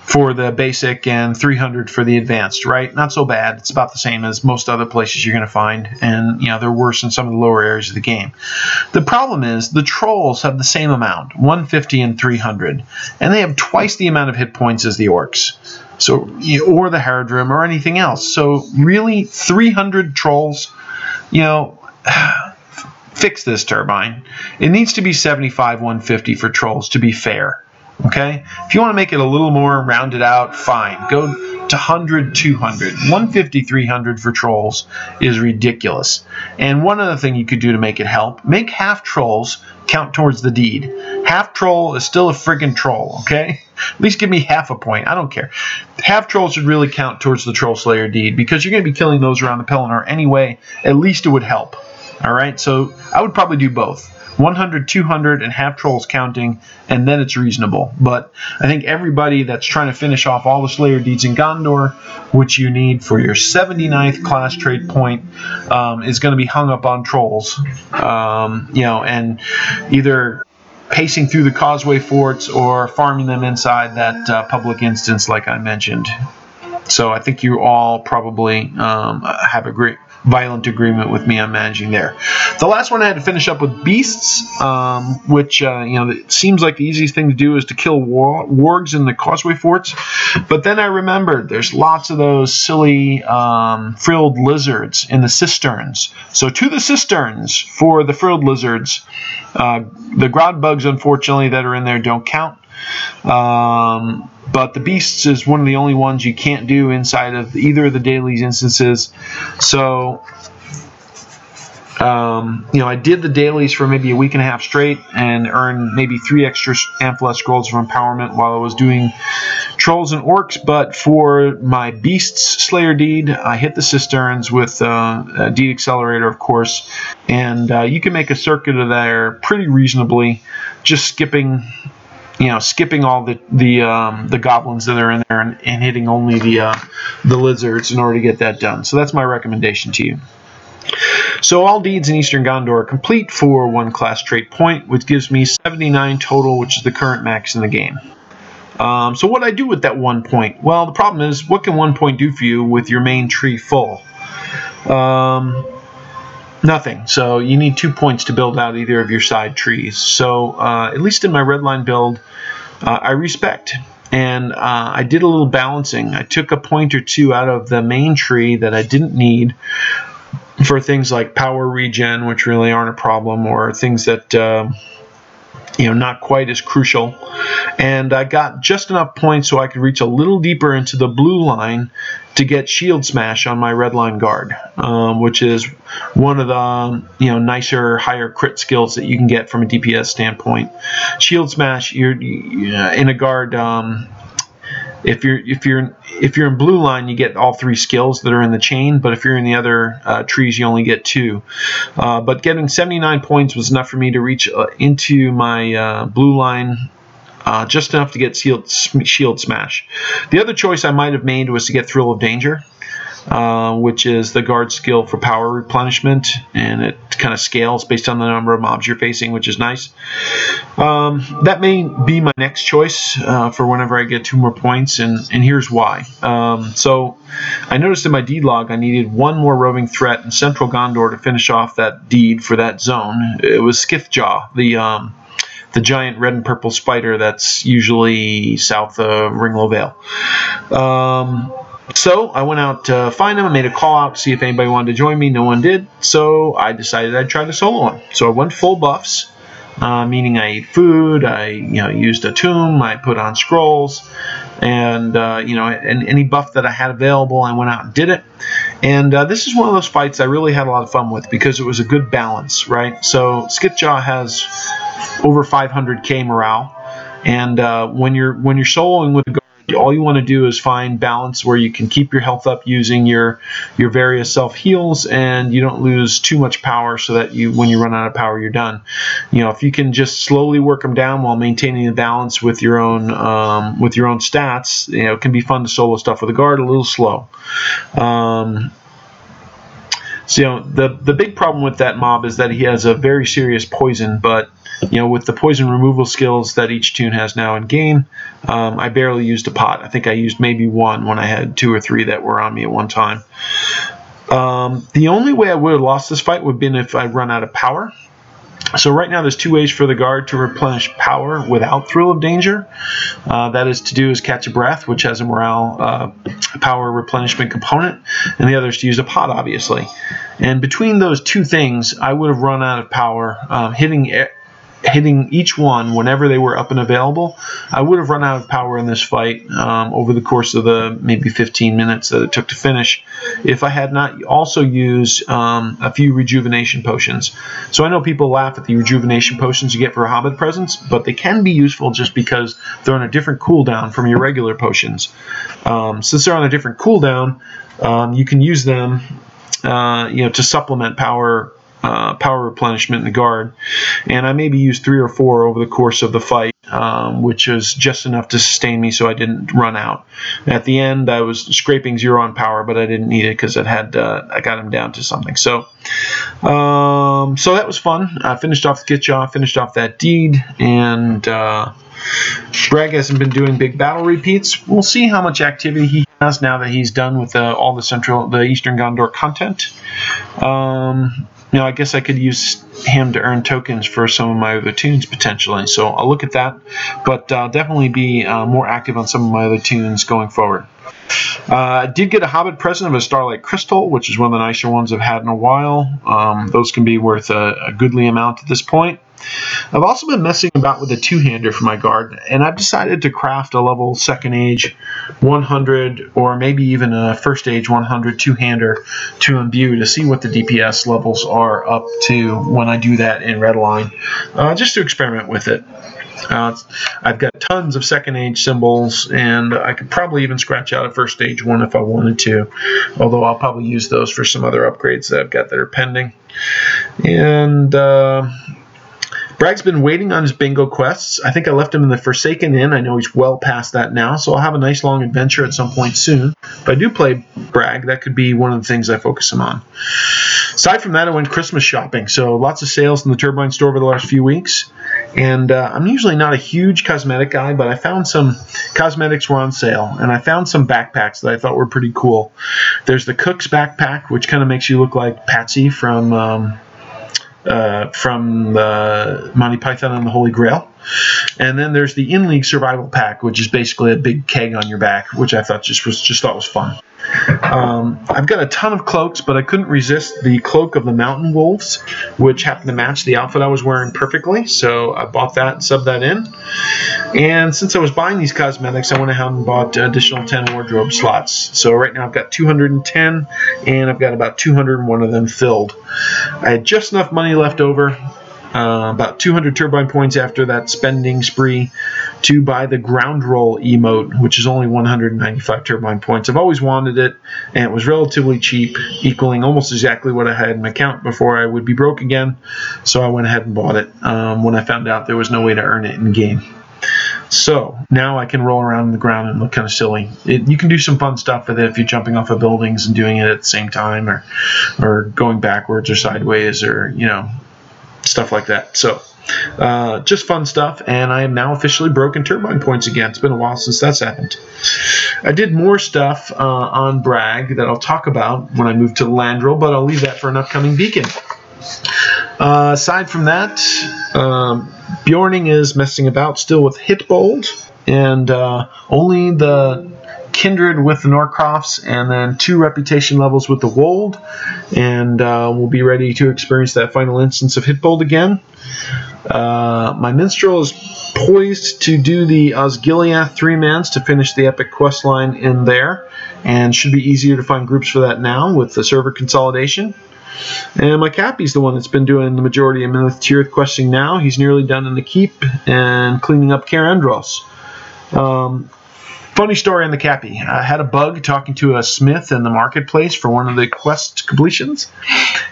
for the basic and 300 for the advanced. Right, not so bad. It's about the same as most other places you're going to find, and you know they're worse in some of the lower areas of the game. The problem is the trolls have the same amount, 150 and 300, and they have twice the amount of hit points as the orcs. So, or the Haradrim or anything else. So, really, 300 trolls, you know, fix this turbine. It needs to be 75 150 for trolls to be fair. Okay? If you want to make it a little more rounded out, fine. Go to 100 200. 150 300 for trolls is ridiculous. And one other thing you could do to make it help make half trolls count towards the deed. Half troll is still a friggin' troll, okay? At least give me half a point. I don't care. Half trolls should really count towards the Troll Slayer deed because you're going to be killing those around the Pelennor anyway. At least it would help. All right, so I would probably do both. 100, 200, and half trolls counting, and then it's reasonable. But I think everybody that's trying to finish off all the Slayer deeds in Gondor, which you need for your 79th class trade point, um, is going to be hung up on trolls. Um, you know, and either pacing through the causeway forts or farming them inside that uh, public instance, like I mentioned. So I think you all probably um, have a great violent agreement with me on managing there. The last one I had to finish up with beasts, um, which uh, you know it seems like the easiest thing to do is to kill war- wargs in the causeway forts, but then I remembered there's lots of those silly um, frilled lizards in the cisterns. So to the cisterns for the frilled lizards. Uh, the ground bugs, unfortunately, that are in there don't count. Um, but the beasts is one of the only ones you can't do inside of either of the dailies instances. So, um, you know, I did the dailies for maybe a week and a half straight and earned maybe three extra Anfalas scrolls of empowerment while I was doing trolls and orcs. But for my beasts slayer deed, I hit the cisterns with uh, a deed accelerator, of course, and uh, you can make a circuit of there pretty reasonably, just skipping you know, skipping all the the um, the goblins that are in there and, and hitting only the uh, the lizards in order to get that done. So that's my recommendation to you. So all deeds in Eastern Gondor are complete for one class trait point, which gives me 79 total, which is the current max in the game. Um, so what I do with that one point? Well, the problem is, what can one point do for you with your main tree full? Um, Nothing. So you need two points to build out either of your side trees. So uh, at least in my redline build, uh, I respect. And uh, I did a little balancing. I took a point or two out of the main tree that I didn't need for things like power regen, which really aren't a problem, or things that uh, you know not quite as crucial. And i got just enough points so i could reach a little deeper into the blue line to get shield smash on my red line guard um, which is one of the you know nicer higher crit skills that you can get from a dps standpoint. Shield smash you're in a guard um, if you're if you're if you're in blue line, you get all three skills that are in the chain. But if you're in the other uh, trees, you only get two. Uh, but getting 79 points was enough for me to reach uh, into my uh, blue line. Uh, just enough to get shield, shield smash. The other choice I might have made was to get Thrill of Danger. Uh, which is the guard skill for power replenishment, and it kind of scales based on the number of mobs you're facing, which is nice. Um, that may be my next choice uh, for whenever I get two more points, and, and here's why. Um, so I noticed in my deed log I needed one more roving threat in Central Gondor to finish off that deed for that zone. It was Skithjaw, the um, the giant red and purple spider that's usually south of Ringló Vale. Um, so I went out to find them. I made a call out to see if anybody wanted to join me. No one did. So I decided I'd try the solo one. So I went full buffs, uh, meaning I ate food. I you know used a tomb. I put on scrolls, and uh, you know and any buff that I had available, I went out and did it. And uh, this is one of those fights I really had a lot of fun with because it was a good balance, right? So Skithjaw has over 500k morale, and uh, when you're when you're soloing with a all you want to do is find balance where you can keep your health up using your your various self heals and you don't lose too much power so that you when you run out of power you're done. You know if you can just slowly work them down while maintaining the balance with your own um, with your own stats you know it can be fun to solo stuff with a guard a little slow. Um, So you know the the big problem with that mob is that he has a very serious poison, but you know with the poison removal skills that each toon has now in game, um, I barely used a pot. I think I used maybe one when I had two or three that were on me at one time. Um, the only way I would have lost this fight would have been if I run out of power. So right now there's two ways for the guard to replenish power without Thrill of Danger. Uh, that is to do is catch a breath, which has a morale uh, power replenishment component, and the other is to use a pot, obviously. And between those two things, I would have run out of power, um, hitting hitting each one whenever they were up and available. I would have run out of power in this fight um, over the course of the maybe 15 minutes that it took to finish if I had not also used um, a few rejuvenation potions. So I know people laugh at the rejuvenation potions you get for Hobbit presents, but they can be useful just because they're on a different cooldown from your regular potions. Um, since they're on a different cooldown, um, you can use them uh, you know, to supplement power uh, power replenishment in the guard, and I maybe used three or four over the course of the fight, um, which was just enough to sustain me so I didn't run out. At the end, I was scraping zero on power, but I didn't need it because it had uh, I got him down to something. So, um, so that was fun. I finished off the finished off that deed, and. Uh, Bragg hasn't been doing big battle repeats. We'll see how much activity he has now that he's done with uh, all the central, the Eastern Gondor content. Um, you know, I guess I could use him to earn tokens for some of my other toons potentially. So I'll look at that, but uh, definitely be uh, more active on some of my other toons going forward. Uh, I did get a Hobbit present of a Starlight Crystal, which is one of the nicer ones I've had in a while. Um, those can be worth a, a goodly amount at this point. I've also been messing about with a two-hander for my guard, and I've decided to craft a level second age 100 or maybe even a first age 100 two-hander to imbue to see what the DPS levels are up to when I do that in Redline, uh, just to experiment with it. Uh, I've got tons of second age symbols, and I could probably even scratch out a first stage one if I wanted to. Although I'll probably use those for some other upgrades that I've got that are pending. And uh, Bragg's been waiting on his bingo quests. I think I left him in the Forsaken Inn. I know he's well past that now, so I'll have a nice long adventure at some point soon. If I do play Bragg, that could be one of the things I focus him on. Aside from that, I went Christmas shopping, so lots of sales in the Turbine store over the last few weeks. And uh, I'm usually not a huge cosmetic guy, but I found some cosmetics were on sale, and I found some backpacks that I thought were pretty cool. There's the Cook's backpack, which kind of makes you look like Patsy from. Um, uh, from the Monty Python and the Holy Grail. And then there's the in league survival pack, which is basically a big keg on your back, which I thought just was just thought was fun. Um, I've got a ton of cloaks, but I couldn't resist the cloak of the Mountain Wolves, which happened to match the outfit I was wearing perfectly. So I bought that, and subbed that in. And since I was buying these cosmetics, I went ahead and bought additional 10 wardrobe slots. So right now I've got 210, and I've got about 201 of them filled. I had just enough money left over uh, about 200 turbine points after that spending spree to buy the ground roll emote, which is only 195 turbine points. I've always wanted it, and it was relatively cheap, equaling almost exactly what I had in my account before I would be broke again. So I went ahead and bought it um, when I found out there was no way to earn it in game. So now I can roll around on the ground and look kind of silly. It, you can do some fun stuff with it if you're jumping off of buildings and doing it at the same time, or or going backwards or sideways, or you know stuff like that. So, uh, just fun stuff, and I am now officially broken turbine points again. It's been a while since that's happened. I did more stuff uh, on Bragg that I'll talk about when I move to Landroval, but I'll leave that for an upcoming beacon. Uh, aside from that, um, Bjorning is messing about still with Hytbold, and uh, only the kindred with the Norcrofts, and then two reputation levels with the Wold, and uh, we'll be ready to experience that final instance of Hytbold again. Uh, my minstrel is poised to do the Osgiliath three mans to finish the epic quest line in there, and should be easier to find groups for that now with the server consolidation. And my Cappy's the one that's been doing the majority of Minas Tirith questing now. He's nearly done in the keep and cleaning up Cair Andros. Um, Funny story on the Cappy. I had a bug talking to a smith in the marketplace for one of the quest completions.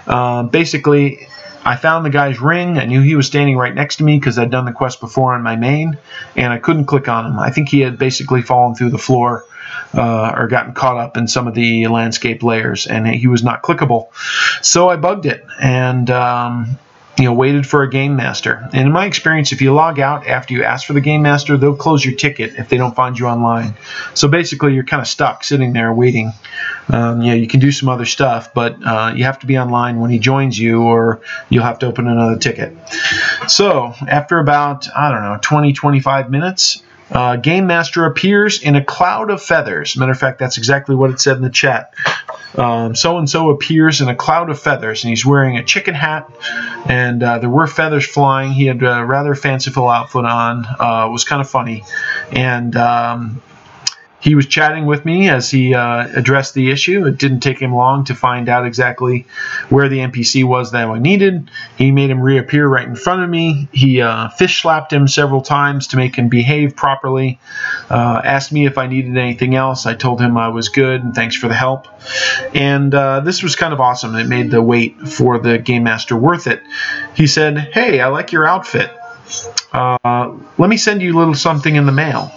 Uh, basically, I found the guy's ring. I knew he was standing right next to me because I'd done the quest before on my main, and I couldn't click on him. I think he had basically fallen through the floor uh, or gotten caught up in some of the landscape layers, and he was not clickable. So I bugged it, and um, you know, waited for a game master. And in my experience, if you log out after you ask for the game master, they'll close your ticket if they don't find you online. So basically, you're kind of stuck sitting there waiting. Um, know, you can do some other stuff, but uh, you have to be online when he joins you, or you'll have to open another ticket. So after about I don't know 20, 25 minutes. Uh, Game Master appears in a cloud of feathers. Matter of fact, that's exactly what it said in the chat. So and so appears in a cloud of feathers, and he's wearing a chicken hat, and uh, there were feathers flying. He had a rather fanciful outfit on. Uh, it was kind of funny, and um, he was chatting with me as he uh, addressed the issue. It didn't take him long to find out exactly where the NPC was that I needed. He made him reappear right in front of me. He uh, fish slapped him several times to make him behave properly. Uh, asked me if I needed anything else. I told him I was good and thanks for the help. And uh, this was kind of awesome. It made the wait for the Game Master worth it. He said, Hey, I like your outfit. Uh, let me send you a little something in the mail.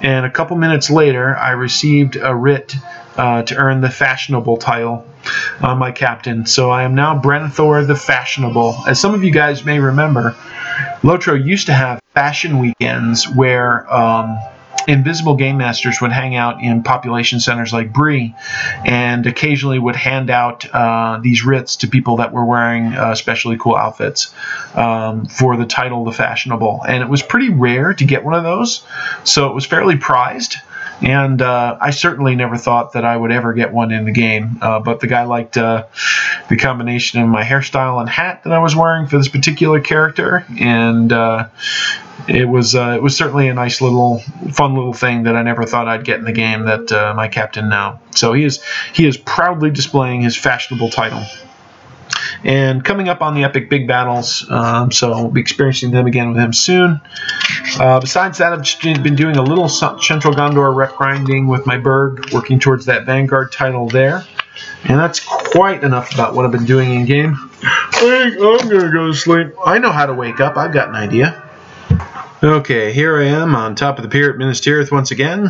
And a couple minutes later, I received a writ uh, to earn the fashionable title on my captain. So I am now Brenthor the Fashionable. As some of you guys may remember, Lotro used to have fashion weekends where. Um, invisible game masters would hang out in population centers like Bree and occasionally would hand out uh, these writs to people that were wearing uh, especially cool outfits um, for the title The Fashionable. And it was pretty rare to get one of those, so it was fairly prized. And uh, I certainly never thought that I would ever get one in the game. Uh, but the guy liked uh, the combination of my hairstyle and hat that I was wearing for this particular character, and uh, it was uh, it was certainly a nice little fun little thing that I never thought I'd get in the game that uh, my captain now. So he is he is proudly displaying his fashionable title. And coming up on the epic big battles, um, so we'll be experiencing them again with him soon. Uh, besides that, I've just been doing a little Central Gondor rep grinding with my Berg, working towards that Vanguard title there. And that's quite enough about what I've been doing in game. I'm gonna go to sleep. I know how to wake up. I've got an idea. Okay, here I am on top of the pier at Minas Tirith once again,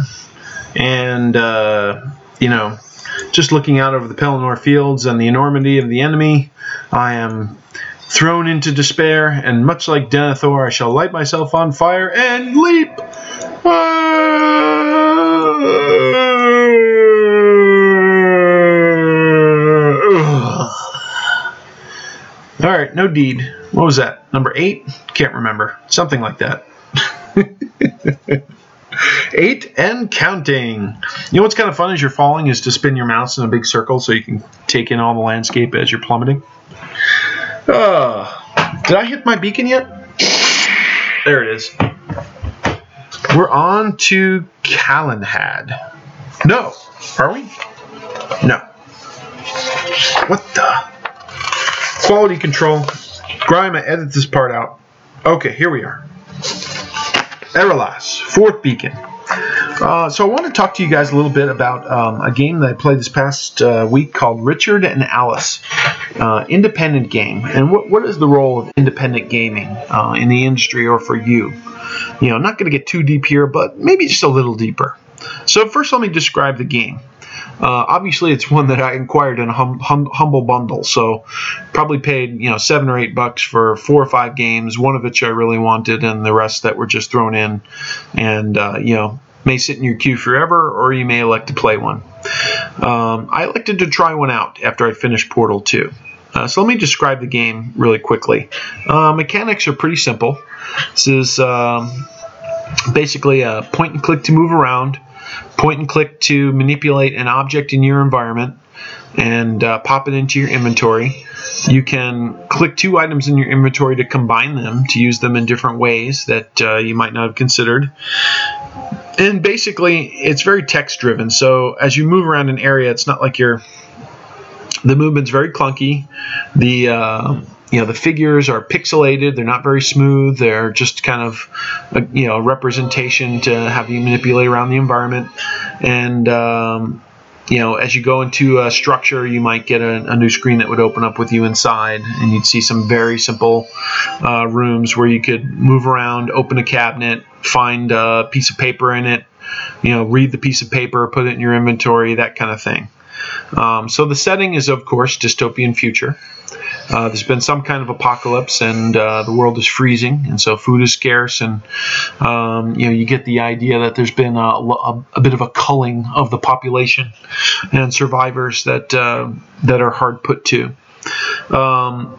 and uh, you know, just looking out over the Pelennor fields and the enormity of the enemy, I am thrown into despair, and much like Denethor, I shall light myself on fire and leap. Ah! All right, no deed. What was that? Number eight? Can't remember. Something like that. Eight and counting. You know what's kind of fun as you're falling is to spin your mouse in a big circle so you can take in all the landscape as you're plummeting. Uh, did I hit my beacon yet? There it is. We're on to Calenhad. No. Are we? No. What the? Quality control. Grime, I edit this part out. Okay, here we are. Erelas, fourth beacon. Uh, so I want to talk to you guys a little bit about um, a game that I played this past uh, week called Richard and Alice, uh, independent game. And what, what is the role of independent gaming uh, in the industry or for you? You know, not going to get too deep here, but maybe just a little deeper. So first, let me describe the game. Uh, obviously, it's one that I inquired in a hum, hum, humble bundle, so probably paid you know seven or eight bucks for four or five games, one of which I really wanted, and the rest that were just thrown in, and uh, you know may sit in your queue forever, or you may elect to play one. Um, I elected to try one out after I finished Portal 2. Uh, so let me describe the game really quickly. Uh, mechanics are pretty simple. This is um, basically a point and click to move around point and click to manipulate an object in your environment and uh, pop it into your inventory. You can click two items in your inventory to combine them to use them in different ways that uh, you might not have considered. And basically, it's very text driven. So as you move around an area, it's not like you're. The movement's very clunky. The uh, you know the figures are pixelated they're not very smooth they're just kind of a, you know a representation to have you manipulate around the environment and um, you know, as you go into a structure, you might get a, a, new screen that would open up with you inside, and you'd see some very simple uh, rooms where you could move around, open a cabinet, find a piece of paper in it, you know, read the piece of paper, put it in your inventory, that kind of thing. Um, so the setting is, of course, dystopian future. Uh, there's been some kind of apocalypse, and uh, the world is freezing, and so food is scarce, and um, you know you get the idea that there's been a, a, a, bit of a culling of the population and survivors that uh, that are hard put to. Um,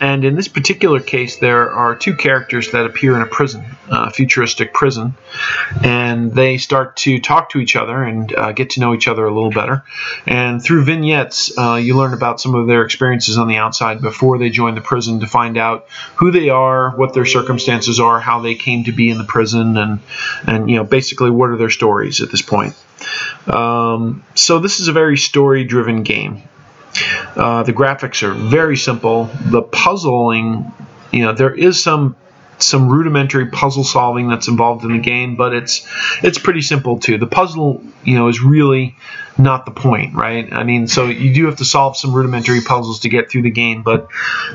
and in this particular case, there are two characters that appear in a prison, a futuristic prison, and they start to talk to each other and uh, get to know each other a little better. And through vignettes, uh, you learn about some of their experiences on the outside before they join the prison to find out who they are, what their circumstances are, how they came to be in the prison, and and you know basically what are their stories at this point. Um, so this is a very story-driven game. Uh, the graphics are very simple. The puzzling, you know, there is some some rudimentary puzzle solving that's involved in the game, but it's it's pretty simple too. The puzzle, you know, is really not the point, right? I mean, so you do have to solve some rudimentary puzzles to get through the game, but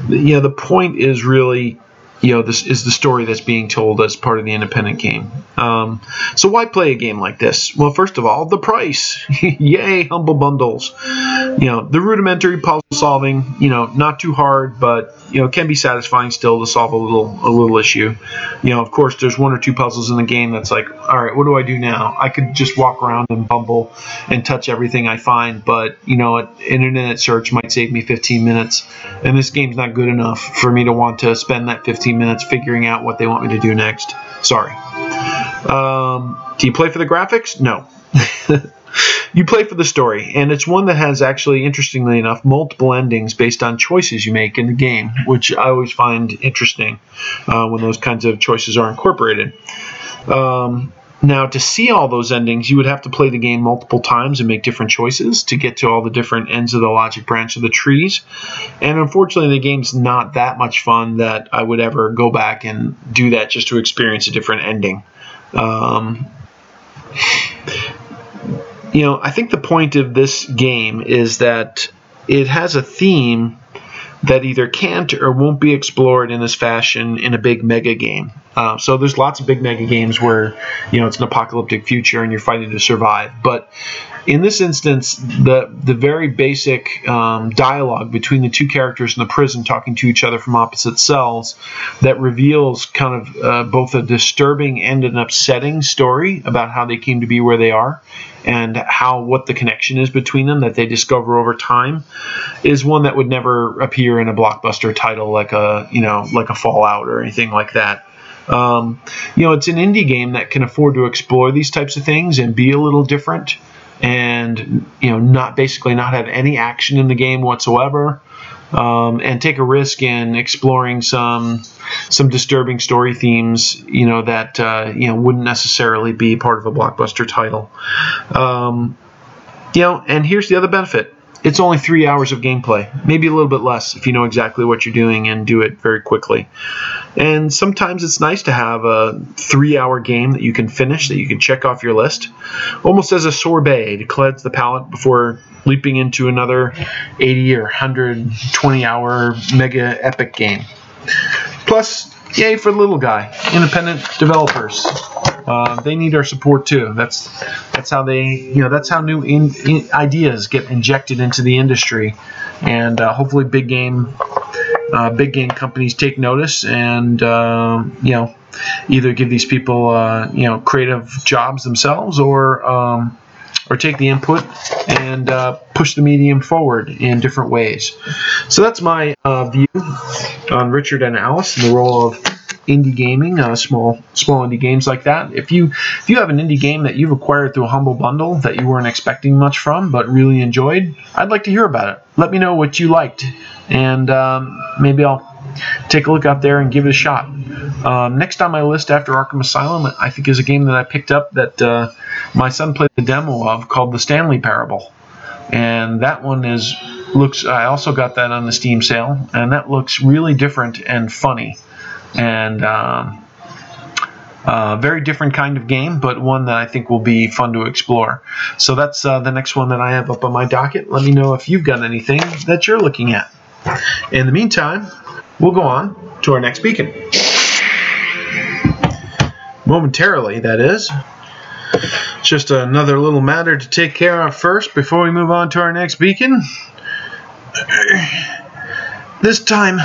you know, the point is really you know this is the story that's being told as part of the independent game. Um, so why play a game like this? Well first of all the price. Yay humble bundles. You know the rudimentary puzzle solving you know not too hard but you know can be satisfying still to solve a little a little issue. You know of course there's one or two puzzles in the game that's like all right what do i do now? I could just walk around and bumble and touch everything i find but you know an internet search might save me 15 minutes and this game's not good enough for me to want to spend that 15 15 minutes figuring out what they want me to do next. Sorry. Um, do you play for the graphics? No. you play for the story, and it's one that has actually, interestingly enough, multiple endings based on choices you make in the game, which I always find interesting uh, when those kinds of choices are incorporated. Um, now, to see all those endings, you would have to play the game multiple times and make different choices to get to all the different ends of the logic branch of the trees. And unfortunately, the game's not that much fun that I would ever go back and do that just to experience a different ending. Um, you know, I think the point of this game is that it has a theme that either can't or won't be explored in this fashion in a big mega game. Uh, so there's lots of big mega games where you know it's an apocalyptic future and you're fighting to survive. But in this instance, the the very basic um, dialogue between the two characters in the prison talking to each other from opposite cells that reveals kind of uh, both a disturbing and an upsetting story about how they came to be where they are and how what the connection is between them that they discover over time is one that would never appear in a blockbuster title like a you know like a Fallout or anything like that. Um, you know, it's an indie game that can afford to explore these types of things and be a little different, and you know, not basically not have any action in the game whatsoever um, and take a risk in exploring some some disturbing story themes, you know that uh, you know wouldn't necessarily be part of a blockbuster title. Um, you know, and here's the other benefit: it's only three hours of gameplay, maybe a little bit less if you know exactly what you're doing and do it very quickly. And sometimes it's nice to have a three hour game that you can finish, that you can check off your list, almost as a sorbet to cleanse the palate before leaping into another 80 or 120 hour mega epic game. Plus, yay for the little guy, independent developers. Uh, they need our support too. That's that's how they you know that's how new in, in ideas get injected into the industry, and uh, hopefully big game uh, big game companies take notice and uh, you know either give these people uh, you know creative jobs themselves or um, or take the input and uh, push the medium forward in different ways. So that's my uh, view on Richard and Alice and the role of indie gaming, uh, small small indie games like that. If you if you have an indie game that you've acquired through a humble bundle that you weren't expecting much from but really enjoyed, I'd like to hear about it. Let me know what you liked, and um, maybe I'll take a look out there and give it a shot. Um, next on my list after Arkham Asylum, I think is a game that I picked up that uh, my son played the demo of called The Stanley Parable, and that one is looks. I also got that on the Steam sale, and that looks really different and funny and um, Uh, very different kind of game, but one that I think will be fun to explore. So that's uh, the next one that I have up on my docket. Let me know if you've got anything that you're looking at. In the meantime, we'll go on to our next beacon. Momentarily, that is. Just another little matter to take care of first before we move on to our next beacon. This time,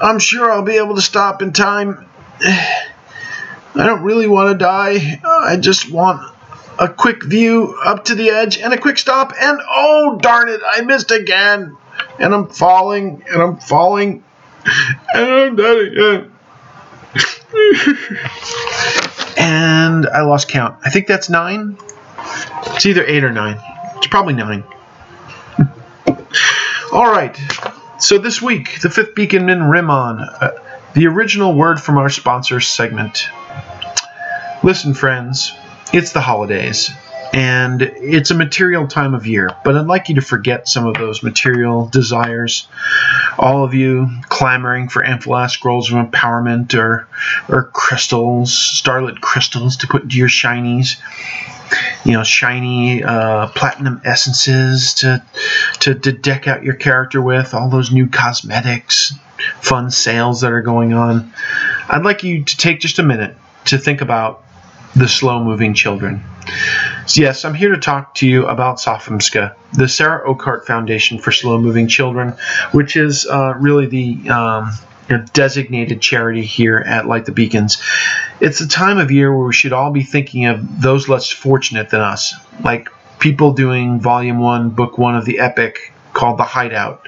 I'm sure I'll be able to stop in time. I don't really want to die. I just want a quick view up to the edge and a quick stop. And oh, darn it, I missed again. And I'm falling, and I'm falling, and I'm dead again. and I lost count. I think that's nine. It's either eight or nine. It's probably nine. All right. So this week, the fifth beacon Min-Rimmon, uh, the original word from our sponsor segment. Listen, friends, it's the holidays, and it's a material time of year, but I'd like you to forget some of those material desires. All of you clamoring for Anfalas scrolls of empowerment or, or crystals, starlit crystals to put into your shinies. You know shiny uh, platinum essences to, to to deck out your character with. All those new cosmetics fun sales that are going on. I'd like you to take just a minute to think about the slow moving children. So yes, I'm here to talk to you about Safamska, the Sarah Oakart Foundation for Slow Moving Children, which is uh, really the um, designated charity here at Light the Beacons. It's a time of year where we should all be thinking of those less fortunate than us, like people doing Volume 1, Book 1 of the Epic called The Hideout.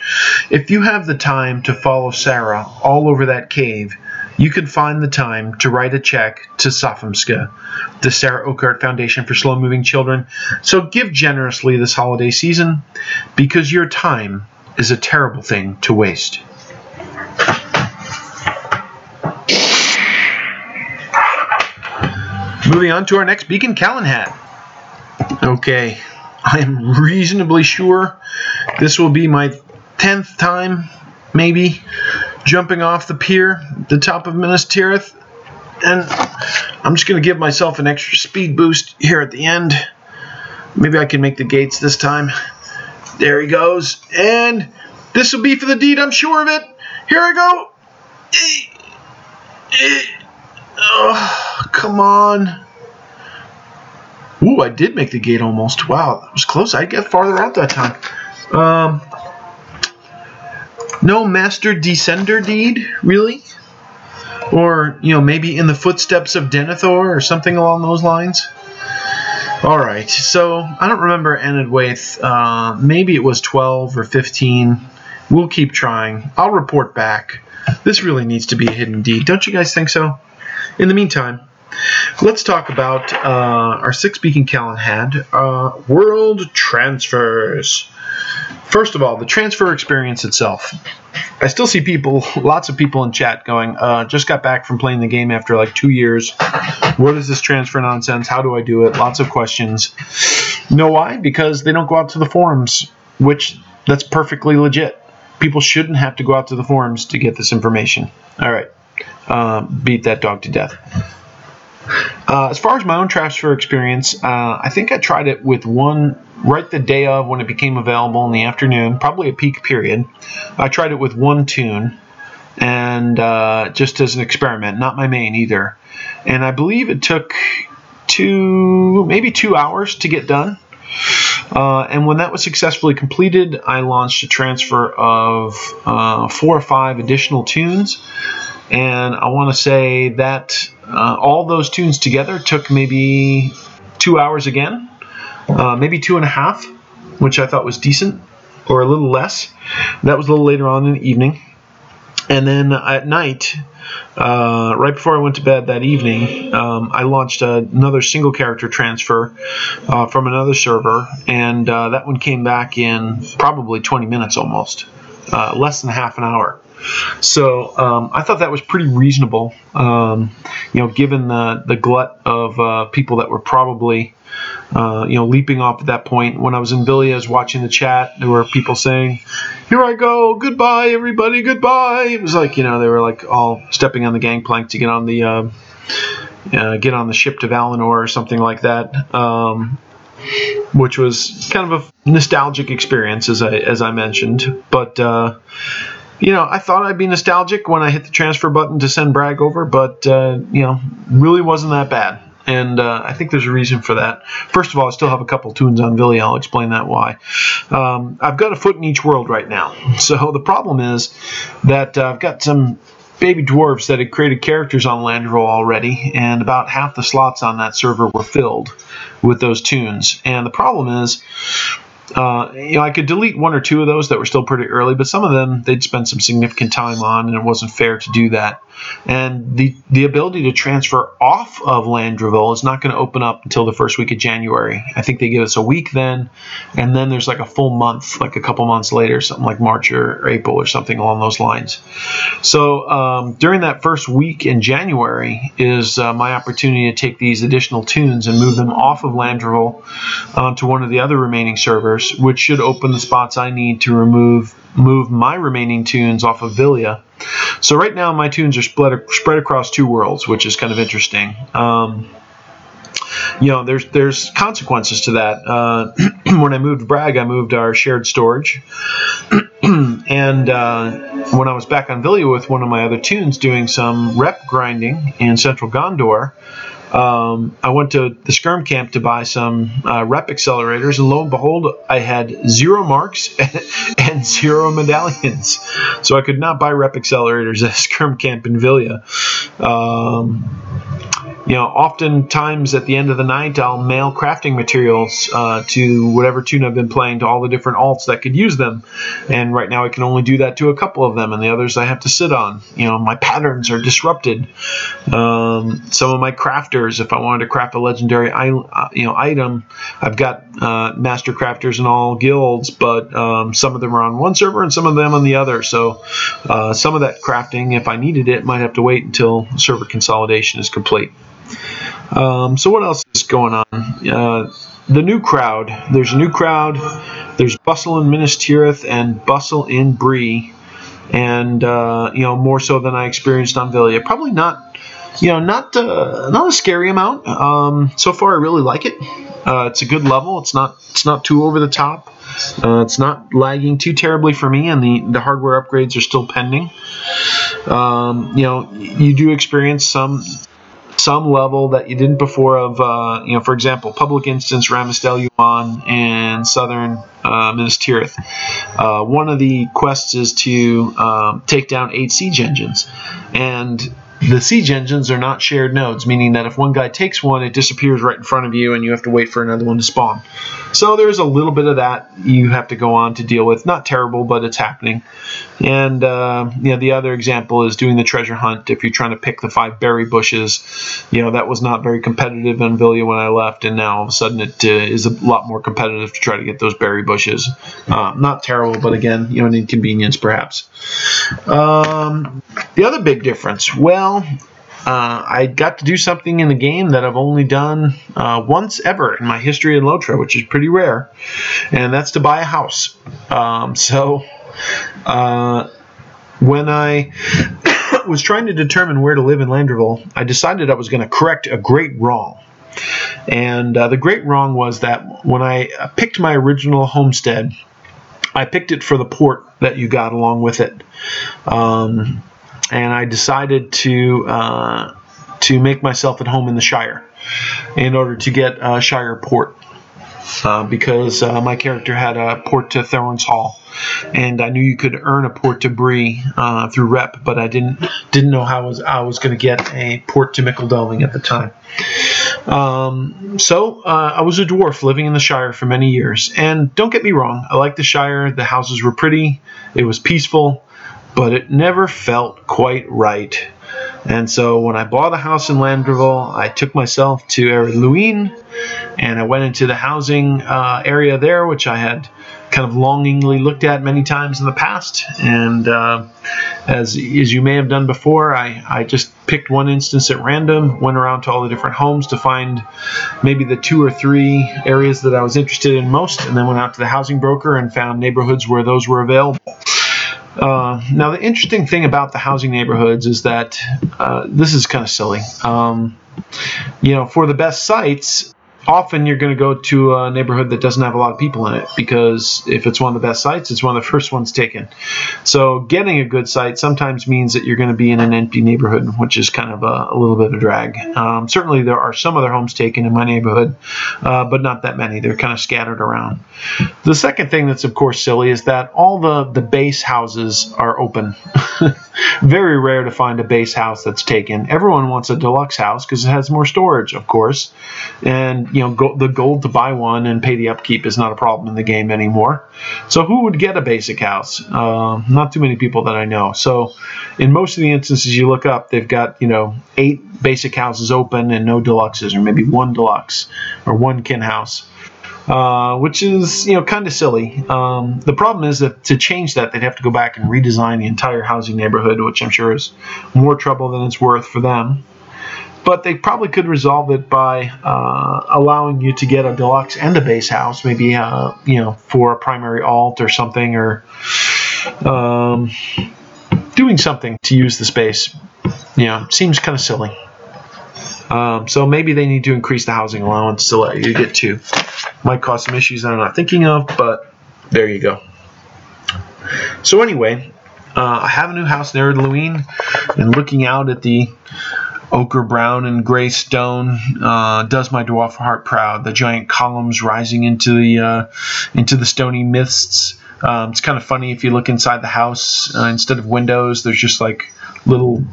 If you have the time to follow Sarah all over that cave, you can find the time to write a check to Safamska, the Sarah Oakart Foundation for Slow Moving Children. So give generously this holiday season because your time is a terrible thing to waste. Moving on to our next beacon, Calenhad. Okay, I am reasonably sure this will be my 10th time, maybe, jumping off the pier, the top of Minas Tirith, and I'm just going to give myself an extra speed boost here at the end. Maybe I can make the gates this time. There he goes, and this will be for the deed, I'm sure of it. Here I go. Oh, come on. Ooh, I did make the gate almost. Wow, that was close. I get farther out that time. Um, no master descender deed, really? Or, you know, maybe in the footsteps of Denethor or something along those lines? Alright, so I don't remember Enedwaith. Uh, maybe it was 12 or 15. We'll keep trying. I'll report back. This really needs to be a hidden deed. Don't you guys think so? In the meantime, let's talk about uh, our six beacon Calenhad uh, world transfers. First of all, the transfer experience itself. I still see people, lots of people in chat going, uh, just got back from playing the game after like two years. What is this transfer nonsense? How do I do it? Lots of questions. know why? Because they don't go out to the forums, which that's perfectly legit. People shouldn't have to go out to the forums to get this information. All right. Uh, beat that dog to death. Uh, as far as my own transfer experience, uh, I think I tried it with one right the day of when it became available in the afternoon, probably a peak period. I tried it with one tune, and uh, just as an experiment, not my main either. And I believe it took two, maybe two hours to get done. Uh, and when that was successfully completed, I launched a transfer of uh, four or five additional toons. And I want to say that uh, all those toons together took maybe two hours again, uh, maybe two and a half, which I thought was decent, or a little less. That was a little later on in the evening. And then at night, uh, right before I went to bed that evening, um, I launched another single character transfer uh, from another server, and uh, that one came back in probably 20 minutes almost, uh, less than half an hour. So um, I thought that was pretty reasonable, um, you know, given the the glut of uh, people that were probably, uh, you know, leaping off at that point. When I was in Vilya watching the chat, there were people saying, "Here I go, goodbye, everybody, goodbye." It was like you know they were like all stepping on the gangplank to get on the uh, uh, get on the ship to Valinor or something like that. Um, which was kind of a nostalgic experience, as I as I mentioned. But uh, you know, I thought I'd be nostalgic when I hit the transfer button to send Bragg over, but uh, you know, really wasn't that bad. And uh, I think there's a reason for that. First of all, I still have a couple toons on Vilya. I'll explain that why. Um, I've got a foot in each world right now. So the problem is that uh, I've got some baby dwarves that had created characters on Landroval already, and about half the slots on that server were filled with those toons. And the problem is, uh, you know, I could delete one or two of those that were still pretty early, but some of them they'd spent some significant time on, and it wasn't fair to do that. And the the ability to transfer off of Landroval is not going to open up until the first week of January. I think they give us a week then, and then there's like a full month, like a couple months later, something like March or, April or something along those lines. So um, during that first week in January is uh, my opportunity to take these additional toons and move them off of Landroval onto one of the other remaining servers, which should open the spots I need to remove move my remaining toons off of Vilya. So right now my toons are spread across two worlds, which is kind of interesting. Um, you know, there's there's consequences to that. Uh, when I moved to Bragg, I moved our shared storage, and uh, when I was back on Vilya with one of my other toons doing some rep grinding in Central Gondor, um, I went to the Skirm camp to buy some uh, rep accelerators, and lo and behold, I had zero marks and zero medallions. So I could not buy rep accelerators at Skirm camp in Vilya. Um, you know, oftentimes at the end of the night, I'll mail crafting materials uh, to whatever toon I've been playing to all the different alts that could use them. And right now, I can only do that to a couple of them, and the others I have to sit on. You know, my patterns are disrupted. Um, some of my crafters, if I wanted to craft a legendary, uh, you know, item, I've got uh, master crafters in all guilds, but um, some of them are on one server and some of them on the other. So uh, some of that crafting, if I needed it, might have to wait until server consolidation is complete. Um, so what else is going on? Uh, the new crowd. There's a new crowd. There's bustle in Minas Tirith and bustle in Bree, and uh, you know more so than I experienced on Vilya. Probably not, you know, not uh, not a scary amount. Um, so far, I really like it. Uh, it's a good level. It's not it's not too over the top. Uh, it's not lagging too terribly for me, and the, the hardware upgrades are still pending. Um, you know, you do experience some some level that you didn't before of, uh, you know, for example, Public Instance, Ramistel Yuan, and Southern uh, Minas Tirith. Uh, one of the quests is to um, take down eight siege engines. And the siege engines are not shared nodes, meaning that if one guy takes one, it disappears right in front of you and you have to wait for another one to spawn. So there's a little bit of that you have to go on to deal with. Not terrible, but it's happening. And uh, you know, the other example is doing the treasure hunt. If you're trying to pick the five berry bushes, you know that was not very competitive in Vilya when I left, and now all of a sudden it uh, is a lot more competitive to try to get those berry bushes. Uh, not terrible, but again, you know, an inconvenience perhaps. Um, the other big difference, well, uh, I got to do something in the game that I've only done uh, once ever in my history in Lotro, which is pretty rare, and that's to buy a house. Um, so uh, when I was trying to determine where to live in Landroval, I decided I was going to correct a great wrong. And uh, the great wrong was that when I picked my original homestead, I picked it for the port that you got along with it. Um, and I decided to uh, to make myself at home in the Shire in order to get a Shire port. Uh, because uh, my character had a port to Thorin's Hall, and I knew you could earn a port to Bree uh, through rep, but I didn't didn't know how I was I was going to get a port to Mickle at the time. Um, so uh, I was a dwarf living in the Shire for many years, and don't get me wrong, I liked the Shire. The houses were pretty, it was peaceful, but it never felt quite right. And so when I bought a house in Landroval, I took myself to Luin, and I went into the housing uh, area there, which I had kind of longingly looked at many times in the past. And uh, as as you may have done before, I, I just picked one instance at random, went around to all the different homes to find maybe the two or three areas that I was interested in most, and then went out to the housing broker and found neighborhoods where those were available. Uh, now, the interesting thing about the housing neighborhoods is that uh, this is kind of silly. Um, you know, for the best sites, often you're going to go to a neighborhood that doesn't have a lot of people in it because if it's one of the best sites, it's one of the first ones taken. So getting a good site sometimes means that you're going to be in an empty neighborhood, which is kind of a, a little bit of a drag. Um, certainly, there are some other homes taken in my neighborhood, uh, but not that many. They're kind of scattered around. The second thing that's of course silly is that all the the base houses are open. Very rare to find a base house that's taken. Everyone wants a deluxe house because it has more storage, of course, and you know go, the gold to buy one and pay the upkeep is not a problem in the game anymore. So who would get a basic house? Uh, not too many people that I know. So in most of the instances you look up, they've got you know eight basic houses open and no deluxes, or maybe one deluxe or one kin house. Uh, which is you know kind of silly. Um, the problem is that to change that, they'd have to go back and redesign the entire housing neighborhood, which I'm sure is more trouble than it's worth for them. But they probably could resolve it by uh, allowing you to get a deluxe and a base house, maybe uh, you know for a primary alt or something, or um, doing something to use the space. You know, seems kind of silly. Um, so maybe they need to increase the housing allowance to let you get two. Might cause some issues that I'm not thinking of, but there you go. So anyway, uh, I have a new house in Llywelyn, and looking out at the ochre brown and gray stone uh, does my dwarf heart proud. The giant columns rising into the uh, into the stony mists. Um, it's kind of funny if you look inside the house. Uh, instead of windows, there's just like little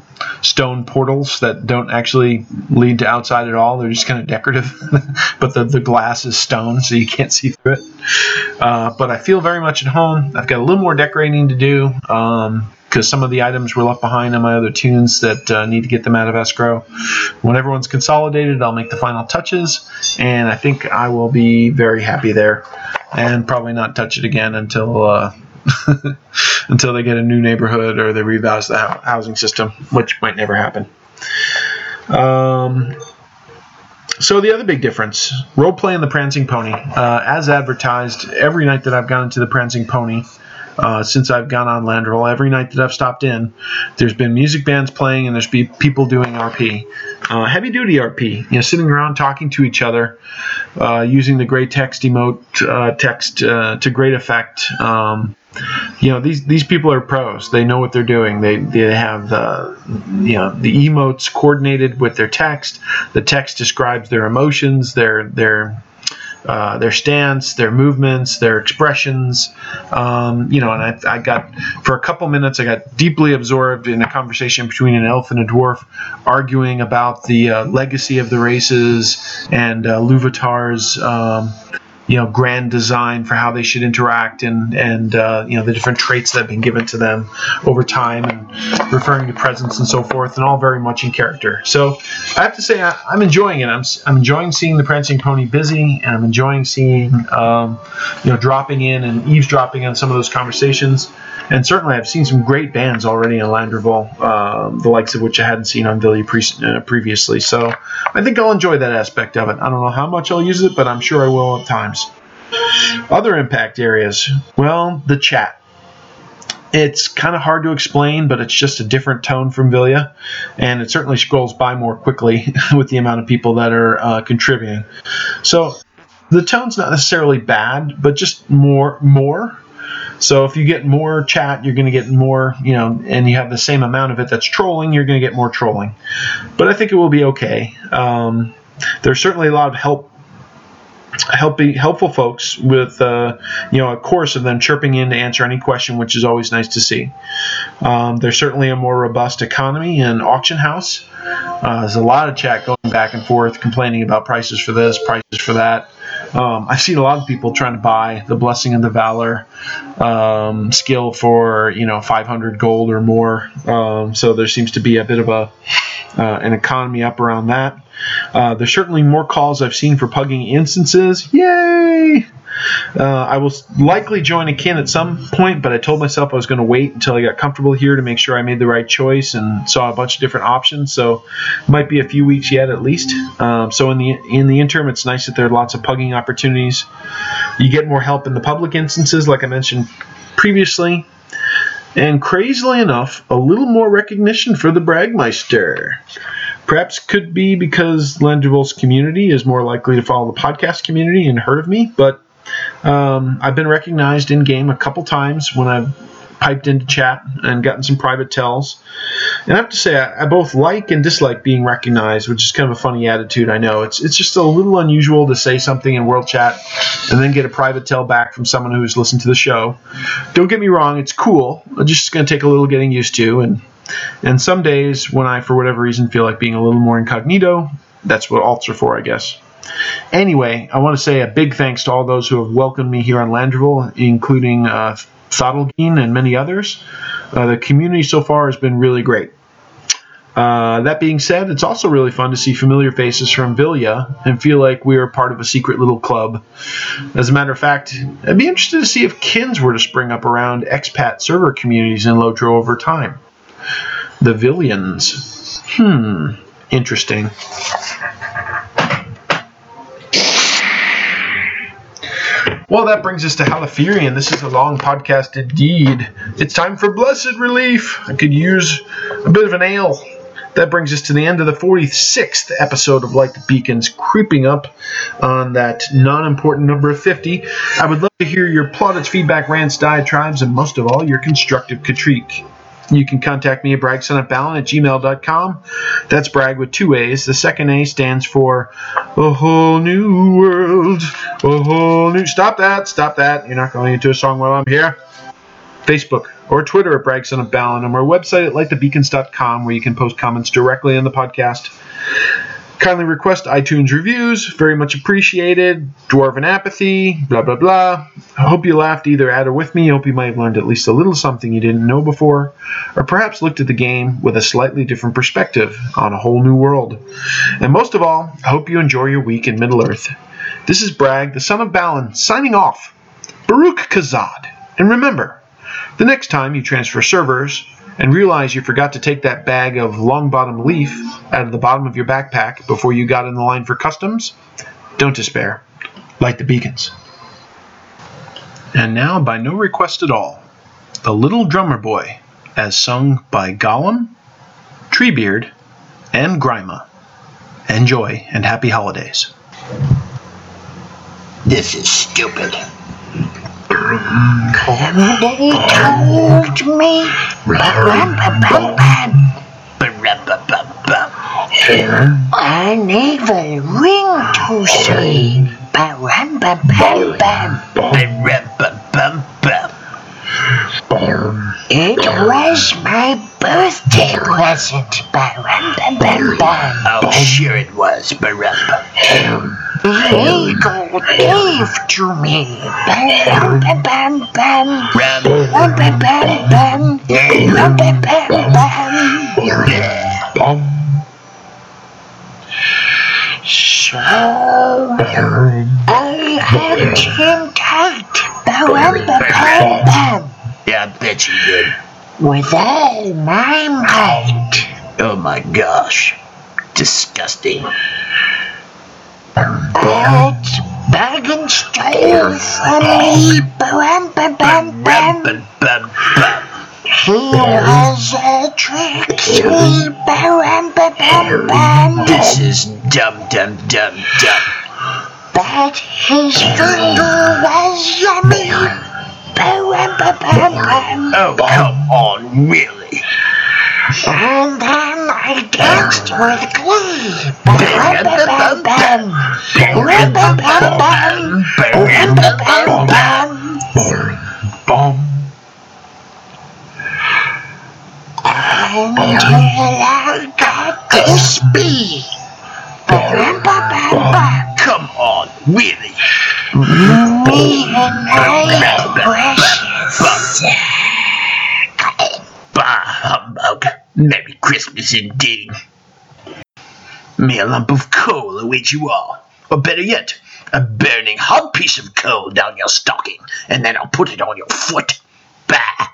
stone portals that don't actually lead to outside at all. They're just kind of decorative, but the, the glass is stone, so you can't see through it. Uh, but I feel very much at home. I've got a little more decorating to do because some of the items were left behind on my other toons that uh, need to get them out of escrow. When everyone's consolidated, I'll make the final touches, and I think I will be very happy there. And probably not touch it again until uh, until they get a new neighborhood or they revise the housing system, which might never happen. Um, so the other big difference, role play in the Prancing Pony, uh, as advertised, every night that I've gone into the Prancing Pony. Uh, since I've gone on Landroval, every night that I've stopped in, there's been music bands playing and there's been people doing RP, uh, heavy duty RP. You know, sitting around talking to each other, uh, using the great text emote uh, text uh, to great effect. Um, you know these these people are pros. They know what they're doing. They they have the you know the emotes coordinated with their text. The text describes their emotions, their their uh, their stance, their movements, their expressions. Um, you know, and I, I, got for a couple minutes, I got deeply absorbed in a conversation between an elf and a dwarf, arguing about the uh, legacy of the races and uh, Luvatar's. Um, you know grand design for how they should interact and and uh, you know the different traits that have been given to them over time and referring to presence and so forth and all very much in character so i have to say I, am enjoying it I'm, I'm enjoying seeing the prancing pony busy and i'm enjoying seeing um, you know dropping in and eavesdropping on some of those conversations and certainly I've seen some great bands already in Landroval uh, the likes of which I hadn't seen on Vilya pre- uh, previously. So I think I'll enjoy that aspect of it. I don't know how much I'll use it, but I'm sure I will at times. Other impact areas, well, the chat. It's kind of hard to explain, but it's just a different tone from Vilya, and it certainly scrolls by more quickly with the amount of people that are uh, contributing. So the tone's not necessarily bad, but just more more so if you get more chat, you're going to get more, you know, and you have the same amount of it that's trolling, you're going to get more trolling. But I think it will be okay. Um, there's certainly a lot of help helping helpful folks with uh, you know a course of them chirping in to answer any question, which is always nice to see. Um, there's certainly a more robust economy and auction house. Uh, there's a lot of chat going back and forth, complaining about prices for this, prices for that. Um, I've seen a lot of people trying to buy the Blessing and the Valor um, skill for you know 500 gold or more. Um, so there seems to be a bit of a uh, an economy up around that. Uh, there's certainly more calls I've seen for pugging instances. Yay! Uh, I will likely join a kin at some point, but I told myself I was going to wait until I got comfortable here to make sure I made the right choice and saw a bunch of different options. So, might be a few weeks yet at least. Um, so in the in the interim, it's nice that there are lots of pugging opportunities. You get more help in the public instances, like I mentioned previously. And crazily enough, a little more recognition for the Bragmeister. Perhaps could be because Landroval's community is more likely to follow the podcast community and heard of me, but um, I've been recognized in game a couple times when I've piped into chat and gotten some private tells. And I have to say, I, I, both like and dislike being recognized, which is kind of a funny attitude. I know it's it's just a little unusual to say something in world chat and then get a private tell back from someone who's listened to the show. Don't get me wrong, it's cool. It's just going to take a little getting used to, and and some days when I, for whatever reason, feel like being a little more incognito, that's what alts are for, I guess. Anyway, I want to say a big thanks to all those who have welcomed me here on Landroval, including uh, Thottlegeen and many others. Uh, the community so far has been really great. Uh, that being said, it's also really fun to see familiar faces from Vilya and feel like we are part of a secret little club. As a matter of fact, I'd be interested to see if kins were to spring up around expat server communities in Lotro over time. The Villians. Hmm, interesting. Well, that brings us to Halifirien. This is a long podcast indeed. It's time for blessed relief. I could use a bit of an ale. That brings us to the end of the 46th episode of Light the Beacons, creeping up on that non important number of 50. I would love to hear your plaudits, feedback, rants, diatribes, and most of all, your constructive critique. You can contact me at bragsonofballon at gmail.com. That's brag with two A's. The second A stands for a whole new world. A whole new. Stop that. Stop that. You're not going into a song while I'm here. Facebook or Twitter at Bragson of Ballon, and our website at likethebeacons.com where you can post comments directly on the podcast. Kindly request iTunes reviews. Very much appreciated. Dwarven apathy. Blah, blah, blah. I hope you laughed either at or with me. I hope you might have learned at least a little something you didn't know before, or perhaps looked at the game with a slightly different perspective on a whole new world. And most of all, I hope you enjoy your week in Middle Earth. This is Brag, the son of Balin, signing off. Baruk Khazâd. And remember, the next time you transfer servers, and realize you forgot to take that bag of long bottom leaf out of the bottom of your backpack before you got in the line for customs, don't despair. Light the beacons. And now, by no request at all, The Little Drummer Boy, as sung by Gollum, Treebeard, and Grima. Enjoy and happy holidays.
This is stupid. They told me. An evil ring to say. Bam, bam, bam, bam. It was my birthday present. Bam, bam, bam, bam.
Oh, sure it was, Barumba.
Regal gave to me. Bam, bam, bam, bam.
Rum.
Bam, bam, bam, bam. Bam, bam, bam, bam. So I had him tight. Bam, bam, bam, bam.
Yeah, I bet you did.
With all my might.
Oh my gosh. Disgusting.
But Baggins stole from me. Bam, bam, bam, bam.
Bum, bum, bum.
He was a trickster. Bam, bam, bam, bam.
This is dumb, dumb, dumb, dumb.
But his finger was yummy.
Oh, come on, really?
And then I danced with glee. Until I got this bee.
Come on,
my precious.
Bah, humbug. Merry Christmas indeed. May a lump of coal await you all. Or better yet, a burning hot piece of coal down your stocking, and then I'll put it on your foot. Bah!